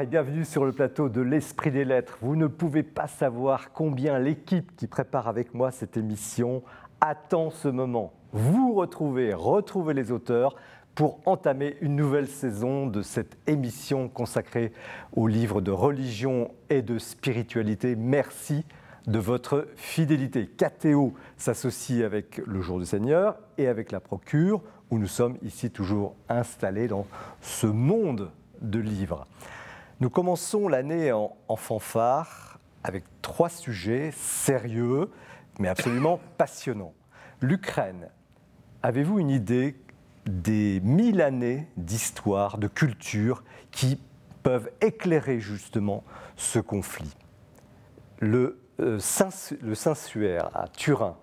et bienvenue sur le plateau de l'Esprit des Lettres. Vous ne pouvez pas savoir combien l'équipe qui prépare avec moi cette émission attend ce moment. Vous retrouvez, retrouvez les auteurs pour entamer une nouvelle saison de cette émission consacrée aux livres de religion et de spiritualité. Merci de votre fidélité. KTO s'associe avec le Jour du Seigneur et avec la Procure, où nous sommes ici toujours installés dans ce monde de livres. Nous commençons l'année en, en fanfare avec trois sujets sérieux, mais absolument passionnants. L'Ukraine. Avez-vous une idée des mille années d'histoire, de culture qui peuvent éclairer justement ce conflit? Le, euh, le Saint-Suaire à Turin,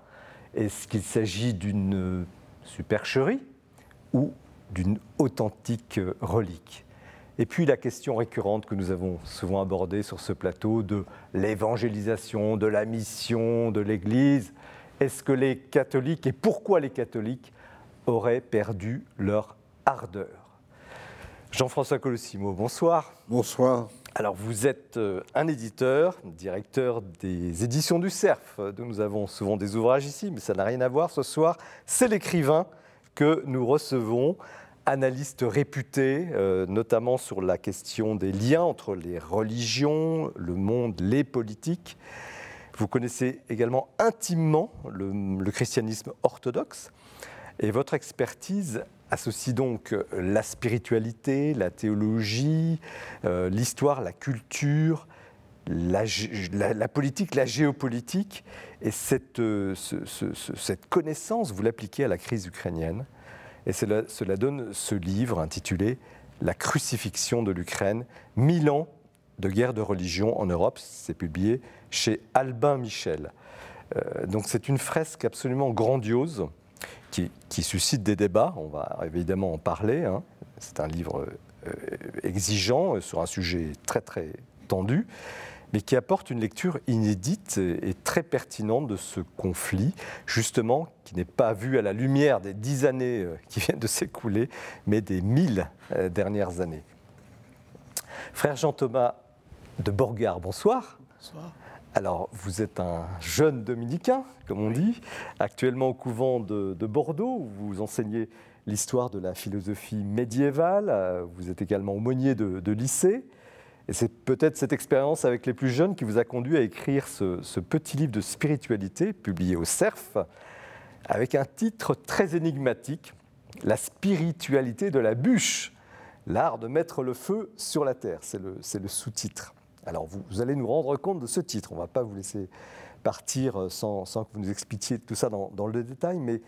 est-ce qu'il s'agit d'une supercherie ou d'une authentique relique? Et puis la question récurrente que nous avons souvent abordée sur ce plateau de l'évangélisation, de la mission de l'Église. Est-ce que les catholiques, et pourquoi les catholiques, auraient perdu leur ardeur? Jean-François Colossimo, bonsoir. Bonsoir. Alors vous êtes euh, un éditeur, directeur des éditions du Cerf, dont nous avons souvent des ouvrages ici, mais ça n'a rien à voir. Ce soir, c'est l'écrivain que nous recevons analyste réputé, euh, notamment sur la question des liens entre les religions, le monde, les politiques. Vous connaissez également intimement le, christianisme orthodoxe et votre expertise associe donc la spiritualité, la théologie, euh, l'histoire, la culture, la, politique, la géopolitique. Et euh, cette connaissance, vous l'appliquez à la crise ukrainienne. Et cela, donne ce livre intitulé La crucifixion de l'Ukraine, mille ans de guerre de religion en Europe. C'est publié chez Albin Michel. Euh, donc c'est une fresque absolument grandiose qui, suscite des débats. On va évidemment en parler. Hein. C'est un livre euh, exigeant sur un sujet très très tendu mais qui apporte une lecture inédite et très pertinente de ce conflit, justement, qui n'est pas vu à la lumière des dix années euh, qui viennent de s'écouler, mais des mille euh, dernières années. Frère Jean-Thomas de Borgard, bonsoir. Bonsoir. Alors, vous êtes un jeune dominicain, comme on dit, actuellement au couvent de, Bordeaux, où vous enseignez l'histoire de la philosophie médiévale. Euh, vous êtes également aumônier de, de lycée. Et c'est peut-être cette expérience avec les plus jeunes qui vous a conduit à écrire ce, petit livre de spiritualité publié au CERF, avec un titre très énigmatique, La spiritualité de la bûche, l'art de mettre le feu sur la terre. C'est le, sous-titre. Alors vous, allez nous rendre compte de ce titre. On ne va pas vous laisser partir sans, sans, que vous nous expliquiez tout ça dans, le détail, mais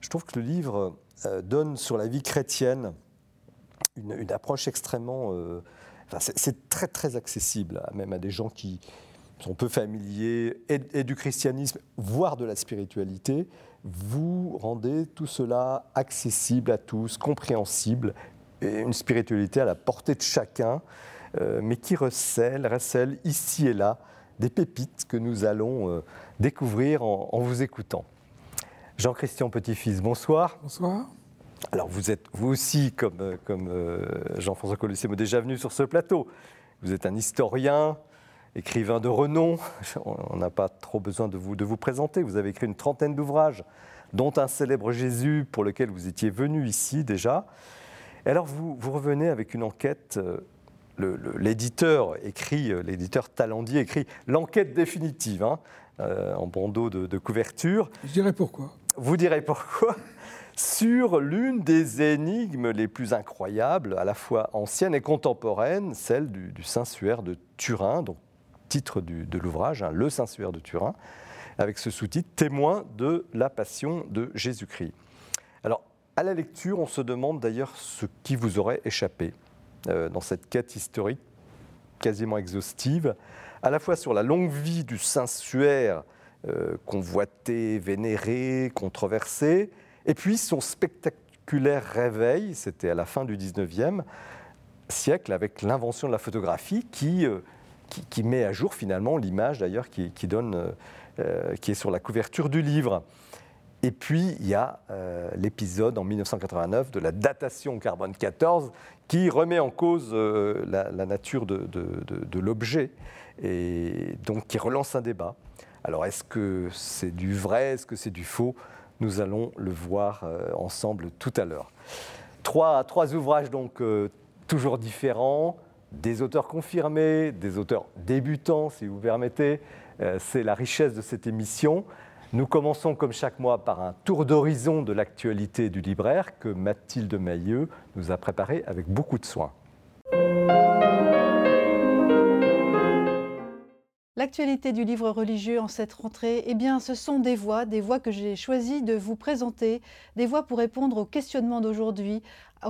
je trouve que le livre euh, donne sur la vie chrétienne une, une approche extrêmement... Euh, c'est très très accessible, même à des gens qui sont peu familiers et, du christianisme, voire de la spiritualité. Vous rendez tout cela accessible à tous, compréhensible, une spiritualité à la portée de chacun, euh, mais qui recèle, recèle ici et là des pépites que nous allons euh, découvrir en, en vous écoutant. Jean-Christian Petit-Fils, bonsoir. Bonsoir. Alors vous êtes vous aussi, comme, euh, comme euh, Jean-François Colossimo, déjà venu sur ce plateau. Vous êtes un historien, écrivain de renom. On n'a pas trop besoin de vous, de vous présenter. Vous avez écrit une trentaine d'ouvrages, dont un célèbre Jésus pour lequel vous étiez venu ici déjà. Et alors vous, vous revenez avec une enquête. Euh, l'éditeur écrit, l'éditeur Talandier écrit l'enquête définitive hein, en bandeau de, de couverture. Je dirais pourquoi. Vous direz pourquoi sur l'une des énigmes les plus incroyables, à la fois ancienne et contemporaine, celle du, Saint-Suaire de Turin, donc titre de l'ouvrage, hein, Le Saint-Suaire de Turin, avec ce sous-titre Témoin de la passion de Jésus-Christ. Alors, à la lecture, on se demande d'ailleurs ce qui vous aurait échappé euh, dans cette quête historique quasiment exhaustive, à la fois sur la longue vie du Saint-Suaire, euh, convoité, vénéré, controversé, et puis son spectaculaire réveil, c'était à la fin du 19e siècle avec l'invention de la photographie qui, euh, qui, met à jour finalement l'image d'ailleurs qui, donne, euh, qui est sur la couverture du livre. Et puis, il y a euh, l'épisode en 1989 de la datation carbone 14 qui remet en cause euh, la, nature de, l'objet et donc qui relance un débat. Alors, est-ce que c'est du vrai? Est-ce que c'est du faux? Nous allons le voir euh, ensemble tout à l'heure. Trois, trois, ouvrages donc toujours différents, des auteurs confirmés, des auteurs débutants, si vous permettez. c'est la richesse de cette émission. Nous commençons comme chaque mois par un tour d'horizon de l'actualité du libraire que Mathilde Mailleux nous a préparé avec beaucoup de soin. L'actualité du livre religieux en cette rentrée, eh bien, ce sont des voix, des voix que j'ai choisi de vous présenter, des voix pour répondre aux questionnements d'aujourd'hui,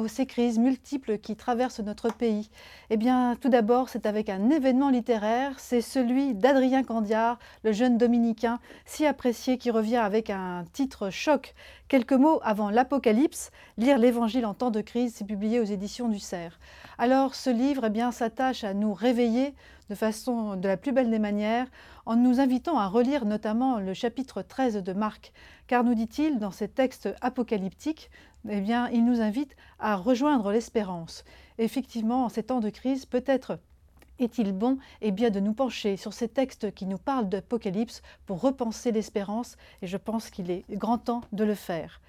ces crises multiples qui traversent notre pays Eh bien, tout d'abord, c'est avec un événement littéraire, c'est celui d'Adrien Candiard, le jeune dominicain si apprécié qui revient avec un titre choc. Quelques mots avant l'Apocalypse, lire l'Évangile en temps de crise, c'est publié aux éditions du Cerf. Alors, ce livre eh bien, s'attache à nous réveiller de façon de la plus belle des manières, en nous invitant à relire notamment le chapitre 13 de Marc, car nous dit-il, dans ces textes apocalyptiques, eh bien, il nous invite à rejoindre l'espérance. Effectivement, en ces temps de crise, peut-être est-il bon eh bien, de nous pencher sur ces textes qui nous parlent d'Apocalypse pour repenser l'espérance Et je pense qu'il est grand temps de le faire.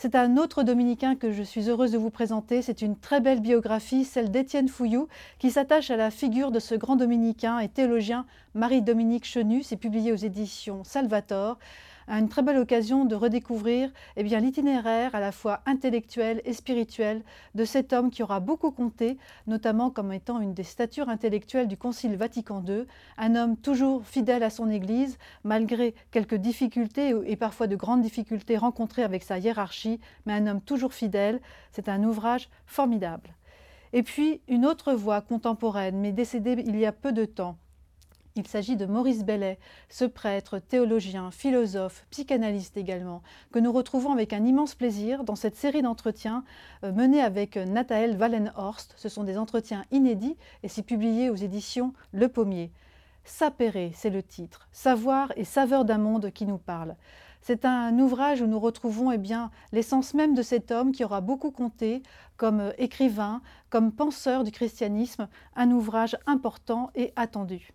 C'est un autre dominicain que je suis heureuse de vous présenter. C'est une très belle biographie, celle d'Étienne Fouillou, qui s'attache à la figure de ce grand dominicain et théologien Marie-Dominique Chenu. C'est publié aux éditions Salvator une très belle occasion de redécouvrir eh bien, l'itinéraire à la fois intellectuel et spirituel de cet homme qui aura beaucoup compté, notamment comme étant une des statures intellectuelles du Concile Vatican II, un homme toujours fidèle à son Église, malgré quelques difficultés et parfois de grandes difficultés rencontrées avec sa hiérarchie, mais un homme toujours fidèle. C'est un ouvrage formidable. Et puis une autre voix contemporaine, mais décédée il y a peu de temps, il s'agit de Maurice Bellet, ce prêtre, théologien, philosophe, psychanalyste également, que nous retrouvons avec un immense plaisir dans cette série d'entretiens euh, menés avec Nathael Wallenhorst. Ce sont des entretiens inédits et c'est publié aux éditions Le Pommier. Sapérer, c'est le titre. Savoir et saveur d'un monde qui nous parle. C'est un ouvrage où nous retrouvons eh bien, l'essence même de cet homme qui aura beaucoup compté comme euh, écrivain, comme penseur du christianisme, un ouvrage important et attendu.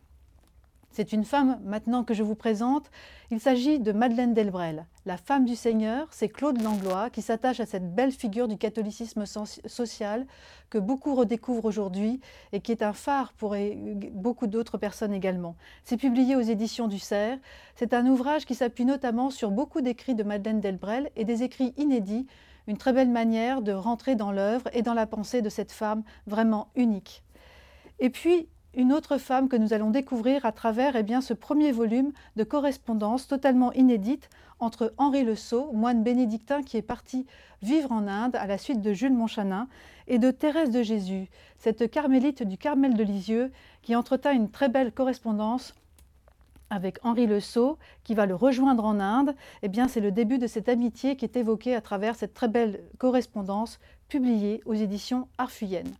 C'est une femme maintenant que je vous présente. Il s'agit de Madeleine Delbrel. La femme du Seigneur, c'est Claude Langlois qui s'attache à cette belle figure du catholicisme social que beaucoup redécouvrent aujourd'hui et qui est un phare pour beaucoup d'autres personnes également. C'est publié aux éditions du Cerf. C'est un ouvrage qui s'appuie notamment sur beaucoup d'écrits de Madeleine Delbrel et des écrits inédits une très belle manière de rentrer dans l'œuvre et dans la pensée de cette femme vraiment unique. Et puis, une autre femme que nous allons découvrir à travers eh bien, ce premier volume de correspondance totalement inédite entre Henri Le Sceau, moine bénédictin qui est parti vivre en Inde à la suite de Jules Monchanin, et de Thérèse de Jésus, cette carmélite du Carmel de Lisieux qui entretint une très belle correspondance avec Henri Le Sceau, qui va le rejoindre en Inde, eh bien c'est le début de cette amitié qui est évoquée à travers cette très belle correspondance publiée aux éditions Arfuyennes.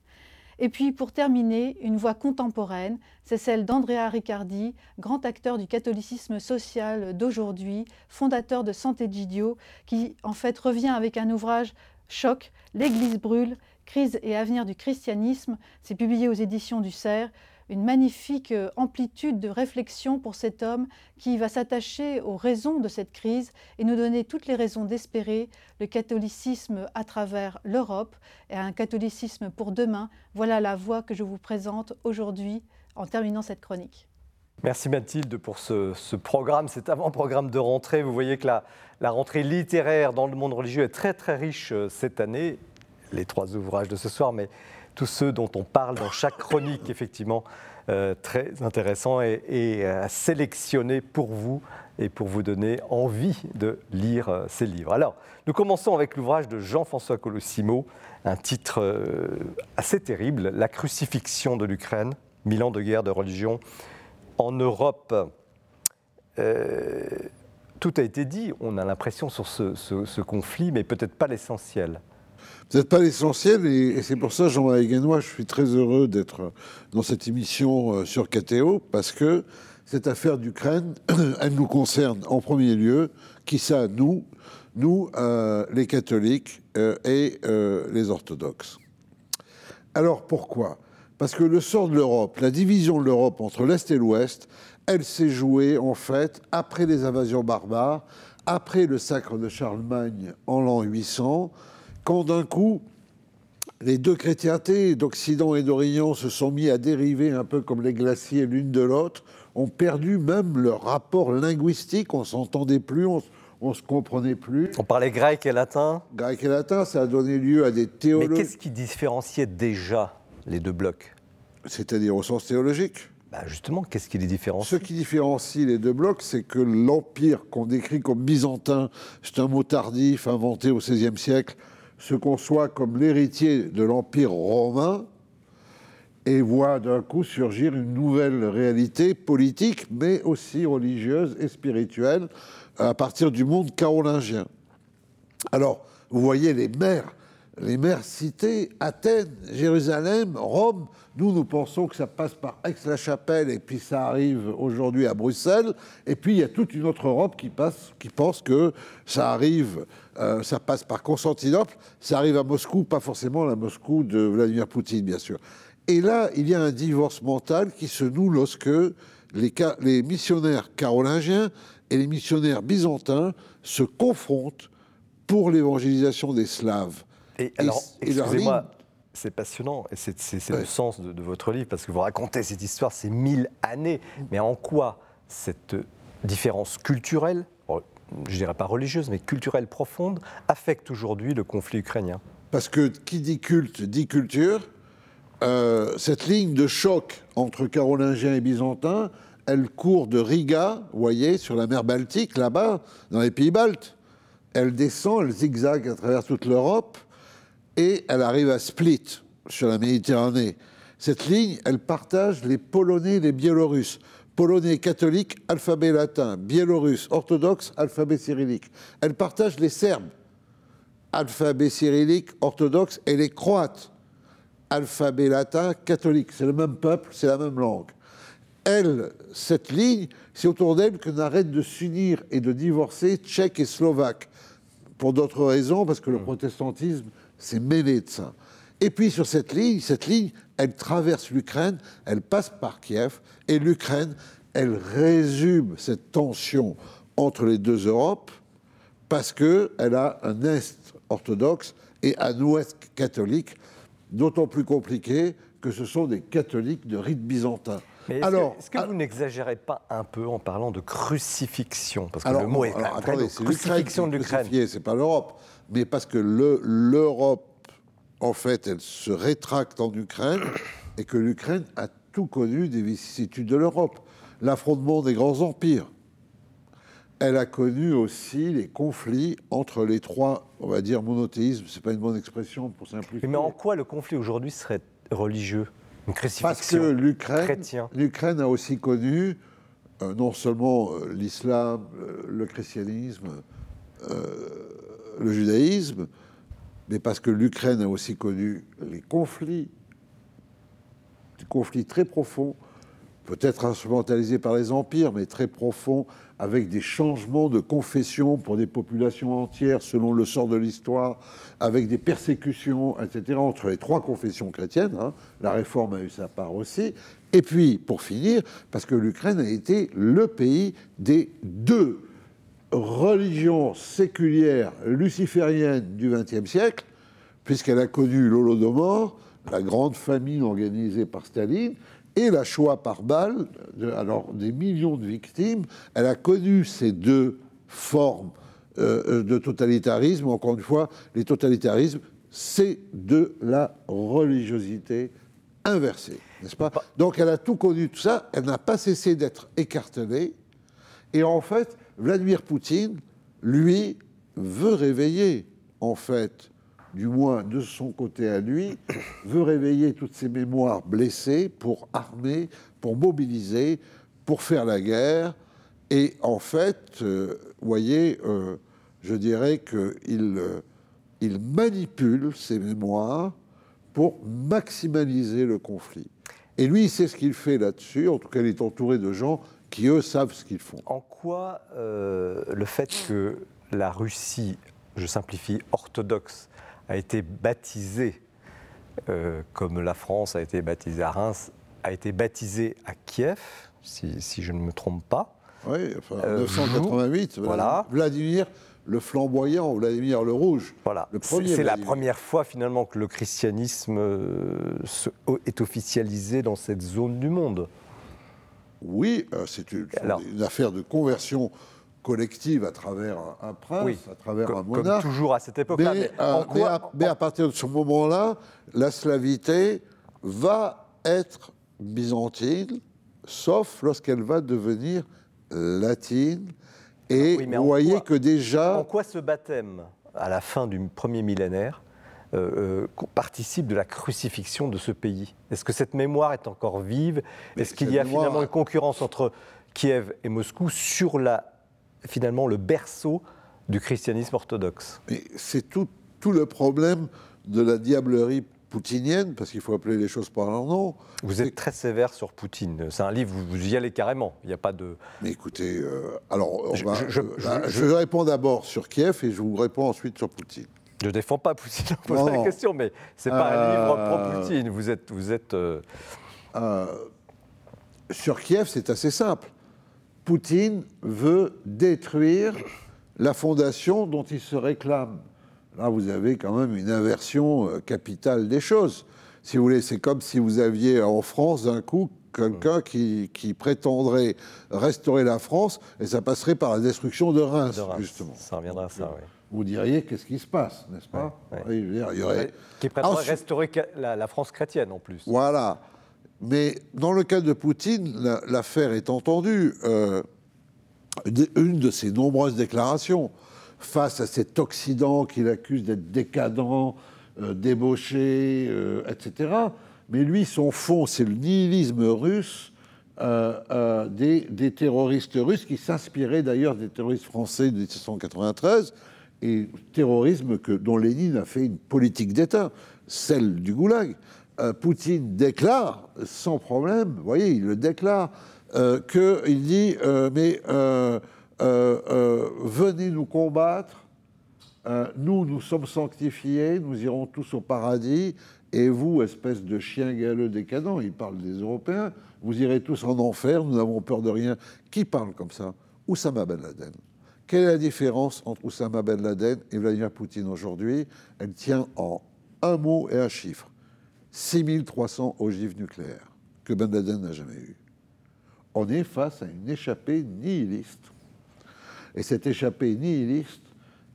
Et puis pour terminer, une voix contemporaine, c'est celle d'Andrea Riccardi, grand acteur du catholicisme social d'aujourd'hui, fondateur de Santé Gidio, qui en fait revient avec un ouvrage choc, L'Église brûle, crise et avenir du christianisme. C'est publié aux éditions du Cerf une magnifique euh, amplitude de réflexion pour cet homme qui va s'attacher aux raisons de cette crise et nous donner toutes les raisons d'espérer le catholicisme à travers l'Europe et un catholicisme pour demain. Voilà la voie que je vous présente aujourd'hui en terminant cette chronique. Merci Mathilde pour ce, programme, cet avant-programme de rentrée. Vous voyez que la, la rentrée littéraire dans le monde religieux est très très riche euh, cette année. Les trois ouvrages de ce soir, mais tous ceux dont on parle dans chaque chronique, effectivement, euh, très intéressant et, à sélectionner pour vous et pour vous donner envie de lire euh, ces livres. Alors, nous commençons avec l'ouvrage de Jean-François Colossimo, un titre euh, assez terrible, La crucifixion de l'Ukraine, mille ans de guerre de religion en Europe. tout a été dit, on a l'impression sur ce conflit, mais peut-être pas l'essentiel. Peut-être pas l'essentiel, et, c'est pour ça, Jean-Marie Guénois, je suis très heureux d'être dans cette émission euh, sur KTO, parce que cette affaire d'Ukraine, elle nous concerne en premier lieu, qui ça, nous, nous, euh, les catholiques euh, et les orthodoxes. Alors pourquoi? Parce que le sort de l'Europe, la division de l'Europe entre l'Est et l'Ouest, elle s'est jouée en fait après les invasions barbares, après le sacre de Charlemagne en l'an 800, quand d'un coup les deux chrétientés d'Occident et d'Orient se sont mis à dériver un peu comme les glaciers l'une de l'autre, ont perdu même leur rapport linguistique, on s'entendait plus, on, on se comprenait plus. On parlait grec et latin. Grec et latin, ça a donné lieu à des Mais théologies, qu'est-ce qui différenciait déjà les deux blocs? C'est-à-dire au sens théologique? Bah, Justement, qu'est-ce qui les différencie? Ce qui différencie les deux blocs, c'est que l'empire qu'on décrit comme byzantin, c'est un mot tardif inventé au XVIe siècle, se conçoit comme l'héritier de l'empire romain et voit d'un coup surgir une nouvelle réalité politique, mais aussi religieuse et spirituelle à partir du monde carolingien. Alors, vous voyez les mers, les mers citées, Athènes, Jérusalem, Rome. Nous, nous pensons que ça passe par Aix-la-Chapelle et puis ça arrive aujourd'hui à Bruxelles. Et puis il y a toute une autre Europe qui, pense que ça arrive, euh, ça passe par Constantinople, ça arrive à Moscou, pas forcément la Moscou de Vladimir Poutine, bien sûr. Et là, il y a un divorce mental qui se noue lorsque les missionnaires carolingiens et les missionnaires byzantins se confrontent pour l'évangélisation des Slaves. Et alors, excusez-moi, c'est passionnant, et c'est Ouais. le sens de, de votre livre, parce que vous racontez cette histoire, c'est mille années. Mais en quoi cette différence culturelle, je dirais pas religieuse, mais culturelle profonde, affecte aujourd'hui le conflit ukrainien? Parce que qui dit culte dit culture. Euh, cette ligne de choc entre carolingiens et byzantins, elle court de Riga, vous voyez, sur la mer Baltique, là-bas, dans les pays baltes. Elle descend, elle zigzague à travers toute l'Europe et elle arrive à Split, sur la Méditerranée. Cette ligne, elle partage les Polonais et les Biélorusses. Polonais catholiques, alphabet latin. Biélorusses, orthodoxes, alphabet cyrillique. Elle partage les Serbes, alphabet cyrillique, orthodoxe, et les Croates, alphabet latin, catholique. C'est le même peuple, c'est la même langue. Elle, cette ligne, c'est autour d'elle que n'arrêtent de s'unir et de divorcer Tchèques et Slovaques. Pour d'autres raisons, parce que le protestantisme s'est mêlé de ça. Et puis sur cette ligne, cette ligne, elle traverse l'Ukraine, elle passe par Kiev, et l'Ukraine, elle résume cette tension entre les deux Europes, parce qu'elle a un Est orthodoxe et un Ouest catholique, d'autant plus compliqué que ce sont des catholiques de rite byzantin. Mais est-ce alors, que, est-ce que vous n'exagérez pas un peu en parlant de crucifixion? Parce que alors, le mot est alors, très attendez, lourd. c'est l'Ukraine de l'Ukraine. c'est pas l'Europe. Mais parce que le- l'Europe, en fait, elle se rétracte en Ukraine et que l'Ukraine a tout connu des vicissitudes de l'Europe. L'affrontement des grands empires. Elle a connu aussi les conflits entre les trois, on va dire, monothéismes. C'est pas une bonne expression pour simplifier. Mais en quoi le conflit aujourd'hui serait religieux? Une Parce que l'Ukraine, a aussi connu euh, non seulement euh, l'islam, euh, le christianisme, euh, le judaïsme, mais parce que l'Ukraine a aussi connu les conflits, des conflits très profonds, peut-être instrumentalisés par les empires, mais très profonds, avec des changements de confession pour des populations entières selon le sort de l'histoire, avec des persécutions, etc., entre les trois confessions chrétiennes. hein. La réforme a eu sa part aussi. Et puis, pour finir, parce que l'Ukraine a été le pays des deux religions séculières lucifériennes du XXe siècle, puisqu'elle a connu l'Holodomor, la grande famine organisée par Staline, et la Shoah par balle, de- alors des millions de victimes. Elle a connu ces deux formes euh, euh, de totalitarisme. Encore une fois, les totalitarismes, c'est de la religiosité inversée, n'est-ce pas Donc elle a tout connu, tout ça. Elle n'a pas cessé d'être écartelée. Et en fait, Vladimir Poutine, lui, veut réveiller, en fait, du moins de son côté à lui, veut réveiller toutes ses mémoires blessées pour armer, pour mobiliser, pour faire la guerre. Et en fait, euh, vous voyez, euh, je dirais qu'il euh, il manipule ses mémoires pour maximaliser le conflit. Et lui, il sait ce qu'il fait là-dessus. En tout cas, il est entouré de gens qui, eux, savent ce qu'ils font. En quoi euh, le fait que la Russie, je simplifie, orthodoxe, a été baptisée, euh, comme la France a été baptisée à Reims, a été baptisée à Kiev, si, si je ne me trompe pas. Oui, enfin, en Euh, 988, vous, voilà. Vladimir le flamboyant, Vladimir le rouge. Voilà. C'est la première fois finalement que le christianisme euh, est officialisé dans cette zone du monde. Oui, euh, c'est une, affaire de conversion collective à travers un, prince, Oui, à travers comme, un comme monarque. toujours à cette époque-là. Mais, Mais euh, mais à, mais à partir de ce moment-là, la slavité va être byzantine, sauf lorsqu'elle va devenir latine. Et Oui, vous voyez quoi- que déjà, En quoi ce baptême, à la fin du premier millénaire, euh, euh, participe de la crucifixion de ce pays Est-ce que cette mémoire est encore vive? Est-ce qu'il y a mémoire- finalement une concurrence entre Kiev et Moscou sur la, finalement le berceau du christianisme orthodoxe? C'est tout, tout le problème de la diablerie poutinienne, parce qu'il faut appeler les choses par leur nom. Vous êtes très sévère sur Poutine. C'est un livre, vous, vous y allez carrément. Il n'y a pas de. Mais écoutez, euh, alors, on Je- va- je- je- euh, je réponds d'abord sur Kiev et je vous réponds ensuite sur Poutine. Je défends pas Poutine en posant la question, mais c'est pas un Euh, livre pro-Poutine. Vous êtes, vous êtes. euh, Euh, sur Kiev, c'est assez simple. Poutine veut détruire la fondation dont il se réclame. Là, vous avez quand même une inversion euh, capitale des choses. Si vous voulez, c'est comme si vous aviez en France d'un coup quelqu'un qui, qui prétendrait restaurer la France et ça passerait par la destruction de Reims, de Reims. justement. Ça reviendra à ça, oui. Vous diriez qu'est-ce qui se passe, n'est-ce pas Ouais, ouais. Je veux dire, il y aurait- Qui Ensuite- restaurer la, la France chrétienne en plus. Voilà. Mais dans le cas de Poutine, la- l'affaire est entendue. Euh, une de ses nombreuses déclarations face à cet Occident qu'il accuse d'être décadent, euh, débauché, euh, etc. Mais lui, son fond, c'est le nihilisme russe des, des terroristes russes qui s'inspiraient d'ailleurs des terroristes français de 1793 et terrorisme que, dont Lénine a fait une politique d'État, celle du goulag. Euh, Poutine déclare, sans problème, vous voyez, il le déclare, euh, qu'il dit euh, Mais venez nous combattre, nous, nous sommes sanctifiés, nous irons tous au paradis, et vous, espèce de chien galeux décadent, il parle des Européens, vous irez tous en enfer, nous n'avons peur de rien. Qui parle comme ça? Oussama Ben Laden. Quelle est la différence entre Oussama Ben Laden et Vladimir Poutine aujourd'hui? Elle tient en un mot et un chiffre. 6300 ogives nucléaires que Ben Laden n'a jamais eu. On est face à une échappée nihiliste. Et cette échappée nihiliste,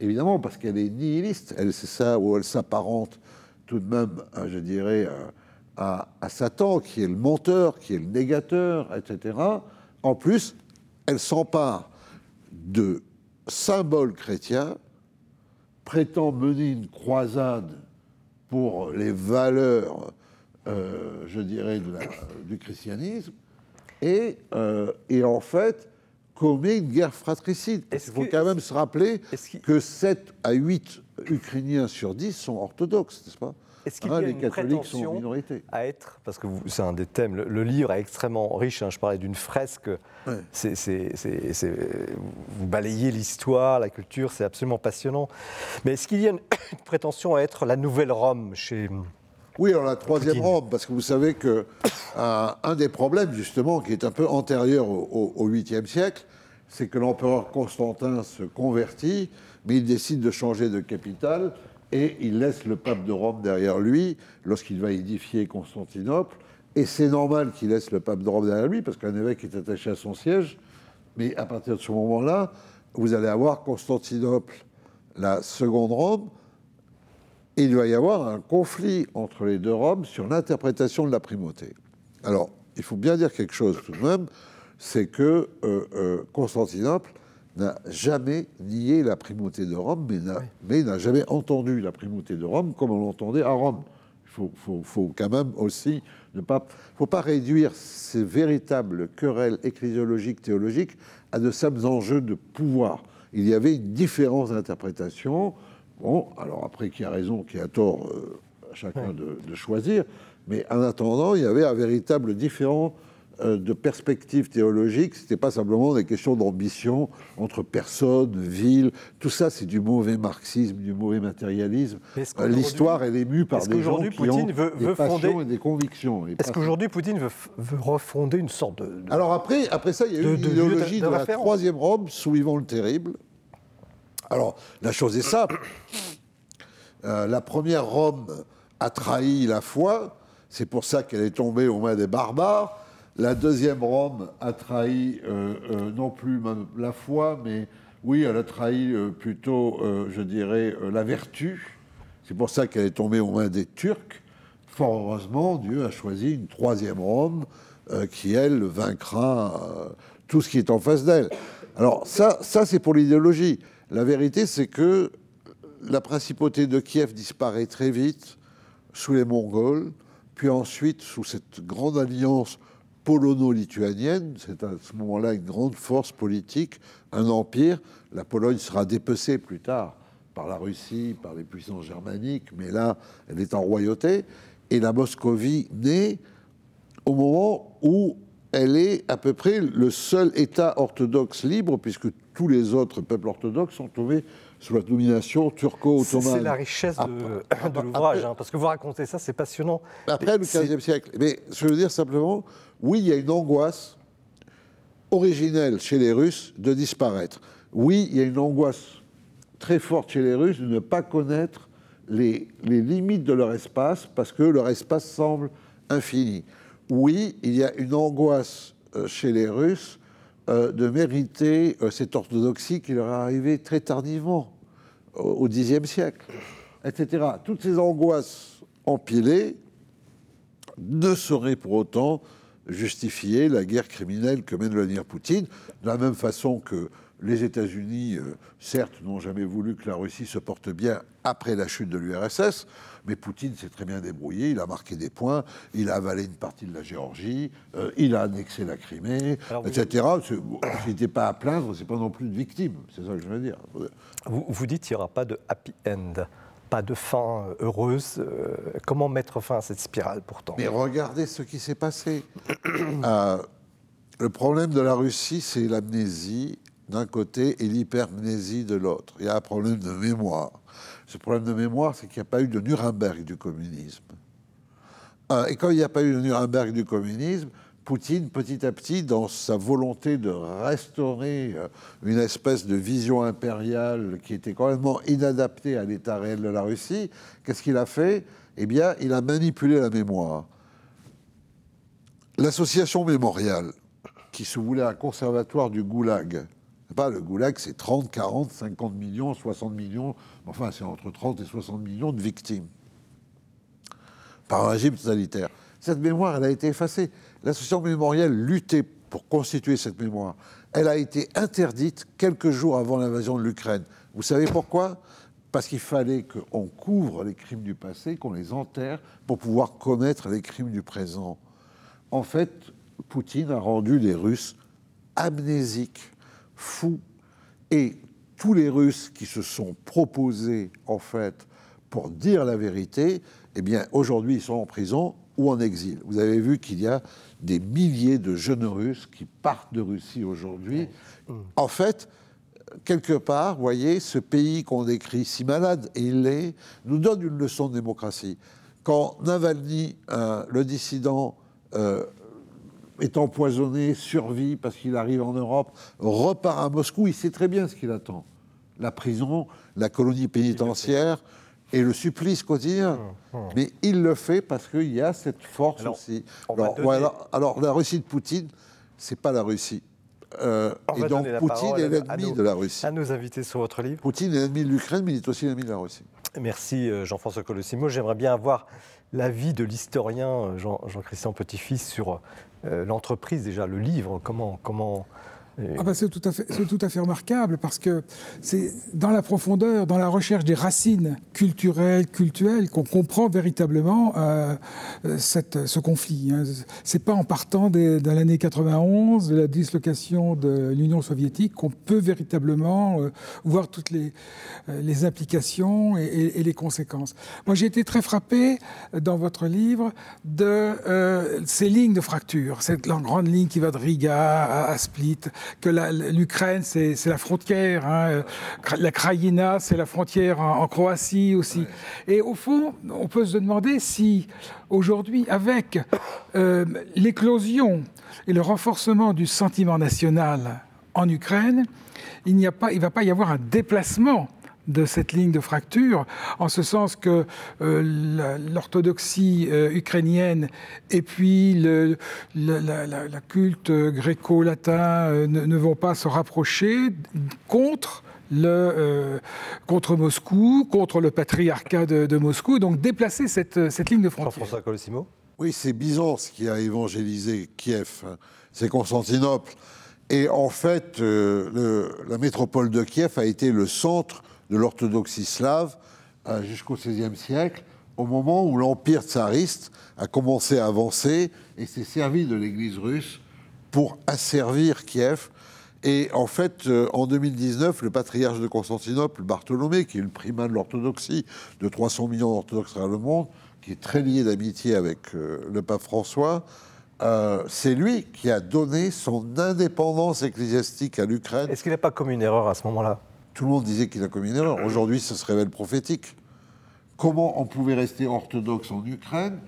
évidemment, parce qu'elle est nihiliste, elle, c'est ça où elle s'apparente tout de même, à, je dirais, à Satan, qui est le menteur, qui est le négateur, etc. En plus, elle s'empare de symboles chrétiens, prétend mener une croisade pour les valeurs, euh, je dirais, de la- du christianisme, et, euh, et en fait commet une guerre fratricide. Qu'il faut que- quand même se rappeler que 7 à 8 Ukrainiens sur 10 sont orthodoxes, n'est-ce pas? Est-ce qu'il Hein, y a Les une catholiques sont en prétention à être, parce que c'est un des thèmes, le, le livre est extrêmement riche, hein, je parlais d'une fresque, Ouais. vous balayez l'histoire, la culture, c'est absolument passionnant. Mais est-ce qu'il y a une, une prétention à être la nouvelle Rome chez... Oui, alors la troisième. Rome, parce que vous savez que euh, un des problèmes, justement, qui est un peu antérieur au, au, au 8e siècle, c'est que l'empereur Constantin se convertit, mais il décide de changer de capitale et il laisse le pape de Rome derrière lui lorsqu'il va édifier Constantinople. Et c'est normal qu'il laisse le pape de Rome derrière lui, parce qu'un évêque est attaché à son siège. Mais à partir de ce moment-là, vous allez avoir Constantinople, la seconde Rome, et il va y avoir un conflit entre les deux Roms sur l'interprétation de la primauté. Alors, il faut bien dire quelque chose tout de même, c'est que euh, euh, Constantinople n'a jamais nié la primauté de Rome, mais n'a mais n'a jamais entendu la primauté de Rome comme on l'entendait à Rome. Il faut, faut- faut quand même aussi ne pas, faut pas réduire ces véritables querelles ecclésiologiques, théologiques à de simples enjeux de pouvoir. Il y avait une différence d'interprétation. Bon, alors après, qui a raison, qui a tort, euh, à chacun de, de choisir. Mais en attendant, il y avait un véritable différent de perspective théologique, ce n'était pas simplement des questions d'ambition entre personnes, villes. Tout ça, c'est du mauvais marxisme, du mauvais matérialisme. Euh, l'histoire, elle est mue par des gens qui Poutine ont veut, des passions et des convictions. Est-ce qu'aujourd'hui, Poutine veut, refonder une sorte de, Alors après, après ça, il y a eu l'idéologie de, de, la troisième Rome sous Ivan le Terrible. Alors, la chose est simple. Euh, la première Rome a trahi la foi, c'est pour ça qu'elle est tombée aux mains des barbares. La deuxième Rome a trahi euh, euh, non plus la foi, mais oui, elle a trahi euh, plutôt, je dirais, la vertu. C'est pour ça qu'elle est tombée aux mains des Turcs. Fort heureusement, Dieu a choisi une troisième Rome qui, elle, vaincra tout ce qui est en face d'elle. Alors ça, ça c'est pour l'idéologie. La vérité, c'est que la principauté de Kiev disparaît très vite sous les Mongols, puis ensuite sous cette grande alliance polono-lituanienne, c'est à ce moment-là une grande force politique, un empire. La Pologne sera dépecée plus tard par la Russie, par les puissances germaniques, mais là, elle est en royauté. Et la Moscovie naît au moment où elle est à peu près le seul État orthodoxe libre, puisque tous les autres peuples orthodoxes sont tombés sous la domination turco-ottomane. C'est la richesse de, l'ouvrage, hein, parce que vous racontez ça, c'est passionnant. Après le XVe siècle. Mais je veux dire simplement, oui, il y a une angoisse originelle chez les Russes de disparaître. Oui, il y a une angoisse très forte chez les Russes de ne pas connaître les, limites de leur espace, parce que leur espace semble infini. Oui, il y a une angoisse euh, chez les Russes euh, de mériter euh, cette orthodoxie qui leur est arrivée très tardivement, au Xe siècle, etc. Toutes ces angoisses empilées ne sauraient pour autant justifier la guerre criminelle que mène Vladimir Poutine, de la même façon que les États-Unis, euh, certes, n'ont jamais voulu que la Russie se porte bien après la chute de l'URSS, mais Poutine s'est très bien débrouillé, il a marqué des points, il a avalé une partie de la Géorgie, euh, il a annexé la Crimée, etc. S'il n'était pas à plaindre, c'est pas non plus de victime, c'est ça que je veux dire. Vous, vous dites qu'il n'y aura pas de happy end pas de fin euh, heureuse. comment mettre fin à cette spirale pourtant? Mais regardez ce qui s'est passé. le problème de la Russie, c'est l'amnésie d'un côté et l'hypermnésie de l'autre. Il y a un problème de mémoire. Ce problème de mémoire, c'est qu'il n'y a pas eu de Nuremberg du communisme. Euh, et quand il n'y a pas eu de Nuremberg du communisme, Poutine, petit à petit, dans sa volonté de restaurer euh, une espèce de vision impériale qui était complètement inadaptée à l'état réel de la Russie, qu'est-ce qu'il a fait? Eh bien, il a manipulé la mémoire. L'association mémoriale, qui se voulait un conservatoire du goulag, pas, le goulag, c'est 30, 40, 50 millions, 60 millions, enfin, c'est entre 30 et 60 millions de victimes par un régime totalitaire. Cette mémoire, elle a été effacée. L'association mémorielle luttait pour constituer cette mémoire. Elle a été interdite quelques jours avant l'invasion de l'Ukraine. Vous savez pourquoi? Parce qu'il fallait qu'on couvre les crimes du passé, qu'on les enterre pour pouvoir commettre les crimes du présent. En fait, Poutine a rendu les Russes amnésiques fou. Et tous les Russes qui se sont proposés, en fait, pour dire la vérité, eh bien, aujourd'hui, ils sont en prison ou en exil. Vous avez vu qu'il y a des milliers de jeunes Russes qui partent de Russie aujourd'hui. En fait, quelque part, vous voyez, ce pays qu'on décrit si malade, et il l'est, nous donne une leçon de démocratie. Quand Navalny, euh, le dissident, euh, est empoisonné, survit parce qu'il arrive en Europe, repart à Moscou, il sait très bien ce qu'il attend. La prison, la colonie pénitentiaire et le supplice quotidien. Hum, hum. Mais il le fait parce qu'il y a cette force aussi. Alors, la Russie de Poutine, c'est pas la Russie. Euh, et donc Poutine est l'ennemi de la Russie. À nos invités sur votre livre. Poutine est l'ennemi de l'Ukraine, mais il est aussi l'ennemi de la Russie. Merci euh, Jean-François Colossimo. J'aimerais bien avoir l'avis de l'historien euh, Jean-Christian Petit-Fils sur euh, l'entreprise, déjà le livre, comment, comment Ah bah, c'est tout, à fait, remarquable parce que c'est dans la profondeur, dans la recherche des racines culturelles, cultuelles, qu'on comprend véritablement euh, cette, ce conflit. Hein. C'est pas en partant de l'année 91, de la dislocation de l'Union soviétique, qu'on peut véritablement euh, voir toutes les, euh, implications et, et, les conséquences. Moi, j'ai été très frappé dans votre livre de ces lignes de fracture, cette grande ligne qui va de Riga à Split que l'Ukraine, c'est la frontière. Hein. La Krajina, c'est la frontière en, Croatie aussi. Et au fond, on peut se demander si aujourd'hui, avec euh, l'éclosion et le renforcement du sentiment national en Ukraine, il ne va pas y avoir un déplacement de cette ligne de fracture, en ce sens que euh, l'orthodoxie euh, ukrainienne et puis le, la, culte gréco-latin euh, ne, vont pas se rapprocher contre le, contre Moscou, contre le patriarcat de, Moscou, donc déplacer cette, cette ligne de frontière. Jean-François Colossimo Oui, c'est Byzance qui a évangélisé Kiev, hein. c'est Constantinople. Et en fait, la métropole de Kiev a été le centre de l'orthodoxie slave euh, jusqu'au XVIe siècle, au moment où l'empire tsariste a commencé à avancer et s'est servi de l'Église russe pour asservir Kiev. Et en fait, euh, en 2019, le patriarche de Constantinople, Bartholomé, qui est le primat de l'orthodoxie, de 300 millions d'orthodoxes à le monde, qui est très lié d'amitié avec euh, le pape François, c'est lui qui a donné son indépendance ecclésiastique à l'Ukraine. Est-ce qu'il n'a pas commis une erreur à ce moment-là? Tout le monde disait qu'il a commis une erreur. Aujourd'hui, ça se révèle prophétique. Comment on pouvait rester orthodoxe en Ukraine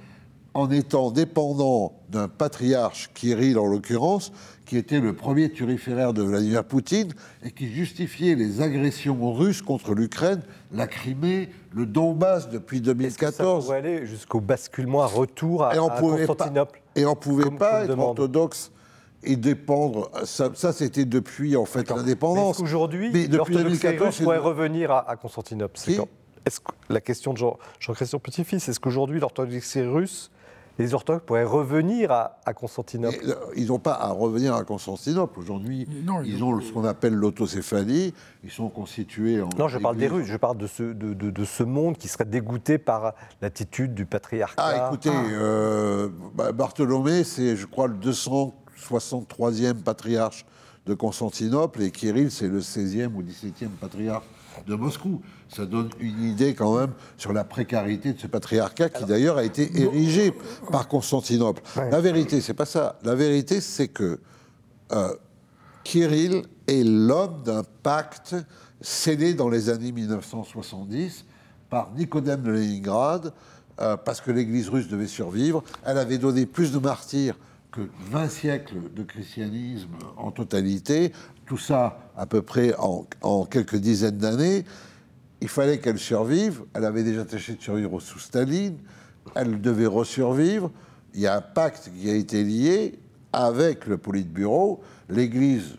en étant dépendant d'un patriarche, Kirill en l'occurrence, qui était le premier turiféraire de Vladimir Poutine et qui justifiait les agressions russes contre l'Ukraine, la Crimée, le Donbass depuis 2014. Que ça pourrait aller jusqu'au basculement, à retour à, et Constantinople. et on ne pouvait pas être orthodoxe et dépendre. Ça, c'était depuis en fait l'indépendance. Est-ce qu'aujourd'hui, l'orthodoxie russe pourrait revenir à, Constantinople? Est-ce que la question de Jean-Christian Petit-Fils, est-ce qu'aujourd'hui l'orthodoxie russe les orthodoxes pourraient revenir à, Constantinople? Euh, ils n'ont pas à revenir à Constantinople. Aujourd'hui, ils, ont ce qu'on appelle l'autocéphalie. Ils sont constitués en. Non, je parle des Russes. Je parle de ce, de, ce monde qui serait dégoûté par l'attitude du patriarcat. Ah, écoutez, ah. Euh, bah, Bartholomé, c'est, je crois, le 200 63e patriarche de Constantinople et Kirill, c'est le 16e ou 17e patriarche de Moscou. Ça donne une idée quand même sur la précarité de ce patriarcat qui d'ailleurs a été érigé par Constantinople. La vérité, c'est pas ça. La vérité, c'est que euh, Kirill est l'homme d'un pacte scellé dans les années 1970 par Nicodème de Leningrad, euh, parce que l'Église russe devait survivre. Elle avait donné plus de martyrs que 20 siècles de christianisme en totalité, tout ça à peu près en, quelques dizaines d'années, il fallait qu'elle survive. Elle avait déjà tâché de survivre sous Staline, elle devait resurvivre. Il y a un pacte qui a été lié avec le Politburo. L'Église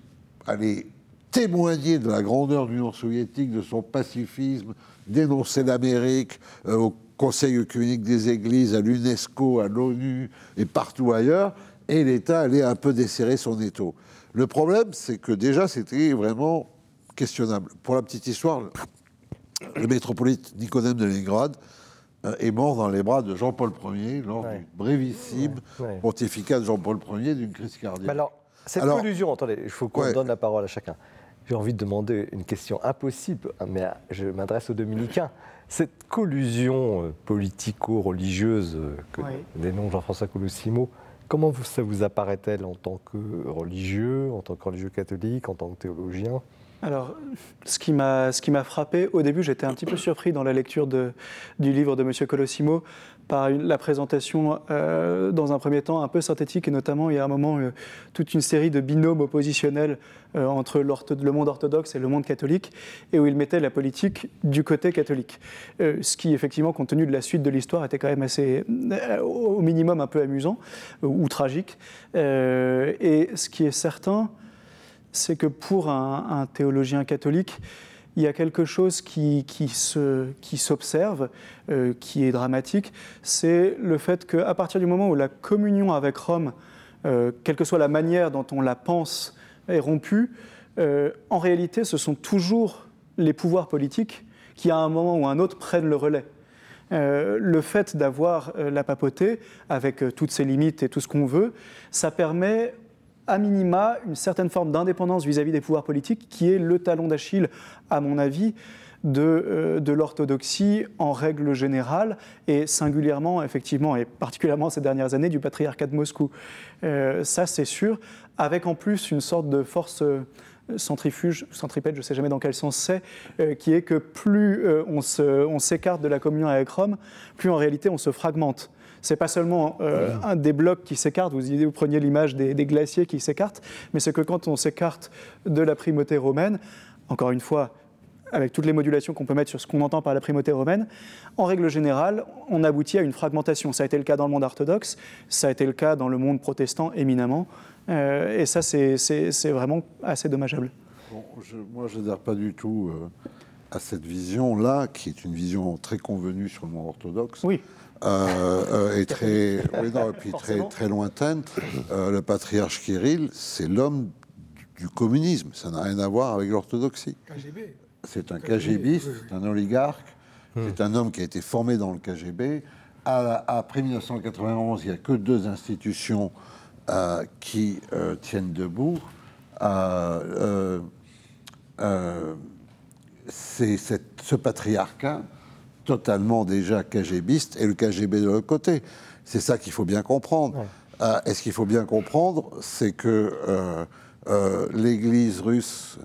allait témoigner de la grandeur de l'Union soviétique, de son pacifisme, dénoncer l'Amérique euh, au Conseil œcuménique des Églises, à l'UNESCO, à l'ONU et partout ailleurs et l'État allait un peu desserrer son étau. Le problème, c'est que déjà, c'était vraiment questionnable. Pour la petite histoire, le métropolite Nicodème de Leningrad euh, est mort dans les bras de Jean-Paul Ier lors du brévissime pontificat de Jean-Paul Ier d'une crise cardiaque. alors, cette collusion, attendez, il faut qu'on donne la parole à chacun. J'ai envie de demander une question impossible, hein, mais je m'adresse aux dominicains. Cette collusion euh, politico-religieuse euh, que dénonce Jean-François Colossimo, Comment ça vous apparaît-elle en tant que religieux, en tant que religieux catholique, en tant que théologien? Alors, ce qui m'a frappé, au début, j'étais un petit peu surpris dans la lecture du livre de M. Colossimo par la présentation, euh, dans un premier temps, un peu synthétique, et notamment, il y a un moment, euh, toute une série de binômes oppositionnels euh, entre le monde orthodoxe et le monde catholique, et où il mettait la politique du côté catholique. ce qui, effectivement, compte tenu de la suite de l'histoire, était quand même assez, au minimum, un peu amusant ou tragique. et ce qui est certain, c'est que pour un, théologien catholique, il y a quelque chose qui, qui s'observe, qui, euh, qui est dramatique, c'est le fait qu'à partir du moment où la communion avec Rome, euh, quelle que soit la manière dont on la pense, est rompu, euh, en réalité, ce sont toujours les pouvoirs politiques qui, à un moment ou un autre, prennent le relais. Le fait d'avoir la papauté, avec toutes ses limites et tout ce qu'on veut, ça permet à minima une certaine forme d'indépendance vis-à-vis des pouvoirs politiques, qui est le talon d'Achille, à mon avis, de, de l'orthodoxie en règle générale, et singulièrement, effectivement, et particulièrement ces dernières années, du patriarcat de Moscou. ça, c'est sûr, avec en plus une sorte de force centrifuge, centripète, je ne sais jamais dans quel sens c'est, euh, qui est que plus euh, on s'écarte de la communion avec Rome, plus en réalité on se fragmente. C'est pas seulement euh, un des blocs qui s'écartent, vous, vous preniez l'image des, glaciers qui s'écartent, mais c'est que quand on s'écarte de la primauté romaine, encore une fois, avec toutes les modulations qu'on peut mettre sur ce qu'on entend par la primauté romaine, en règle générale, on aboutit à une fragmentation. Ça a été le cas dans le monde orthodoxe, ça a été le cas dans le monde protestant éminemment. Euh, et ça, c'est vraiment assez dommageable. moi, je n'adhère pas du tout euh, à cette vision-là, qui est une vision très convenue sur le monde orthodoxe. Oui. Euh, et très, oui, non, et puis très, très lointaine. le patriarche Kirill, c'est l'homme du communisme. Ça n'a rien à voir avec l'orthodoxie. C'est un KGBiste, c'est un oligarque, hmm. c'est un homme qui a été formé dans le KGB. après 1991, il n'y a que deux institutions euh, qui euh, tiennent debout, euh, c'est ce patriarcat totalement déjà KGBiste et le KGB de l'autre côté. C'est ça qu'il faut bien comprendre. et ce qu'il faut bien comprendre, c'est que l'Église russe,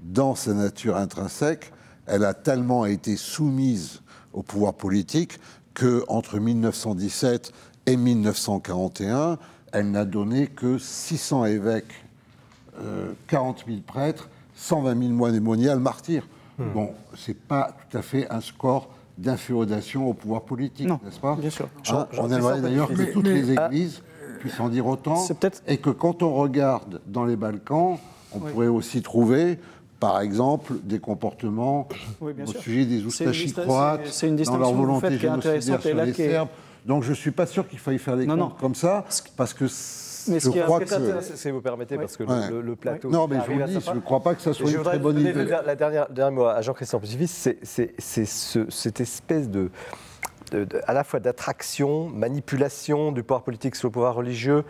dans sa nature intrinsèque, elle a tellement été soumise au pouvoir politique que entre 1917 et 1941, elle n'a donné que 600 évêques, 40 euh, 000 prêtres, 120 000 moines et moniales martyrs. Bon, hmm. Bon, c'est pas tout à fait un score d'inféodation au pouvoir politique, n'est-ce pas Bien sûr. Hein, on aimerait d'ailleurs que toutes les églises puissent en dire autant, et que quand on regarde dans les Balkans, on pourrait aussi trouver par exemple, des comportements au sujet des oustachis croates, dans leur volonté génocidaire sur les Serbes. Donc je ne suis pas sûr qu'il faille faire des comptes comme ça, parce que mais je crois que... Si vous permettez, parce que le, plateau... Non, mais je vous dis, je ne crois pas que ça soit une très bonne idée. La dernière, dernière mot à Jean-Christian Posivis, c'est cette espèce de, à la fois d'attraction, manipulation du pouvoir politique sur le pouvoir religieux,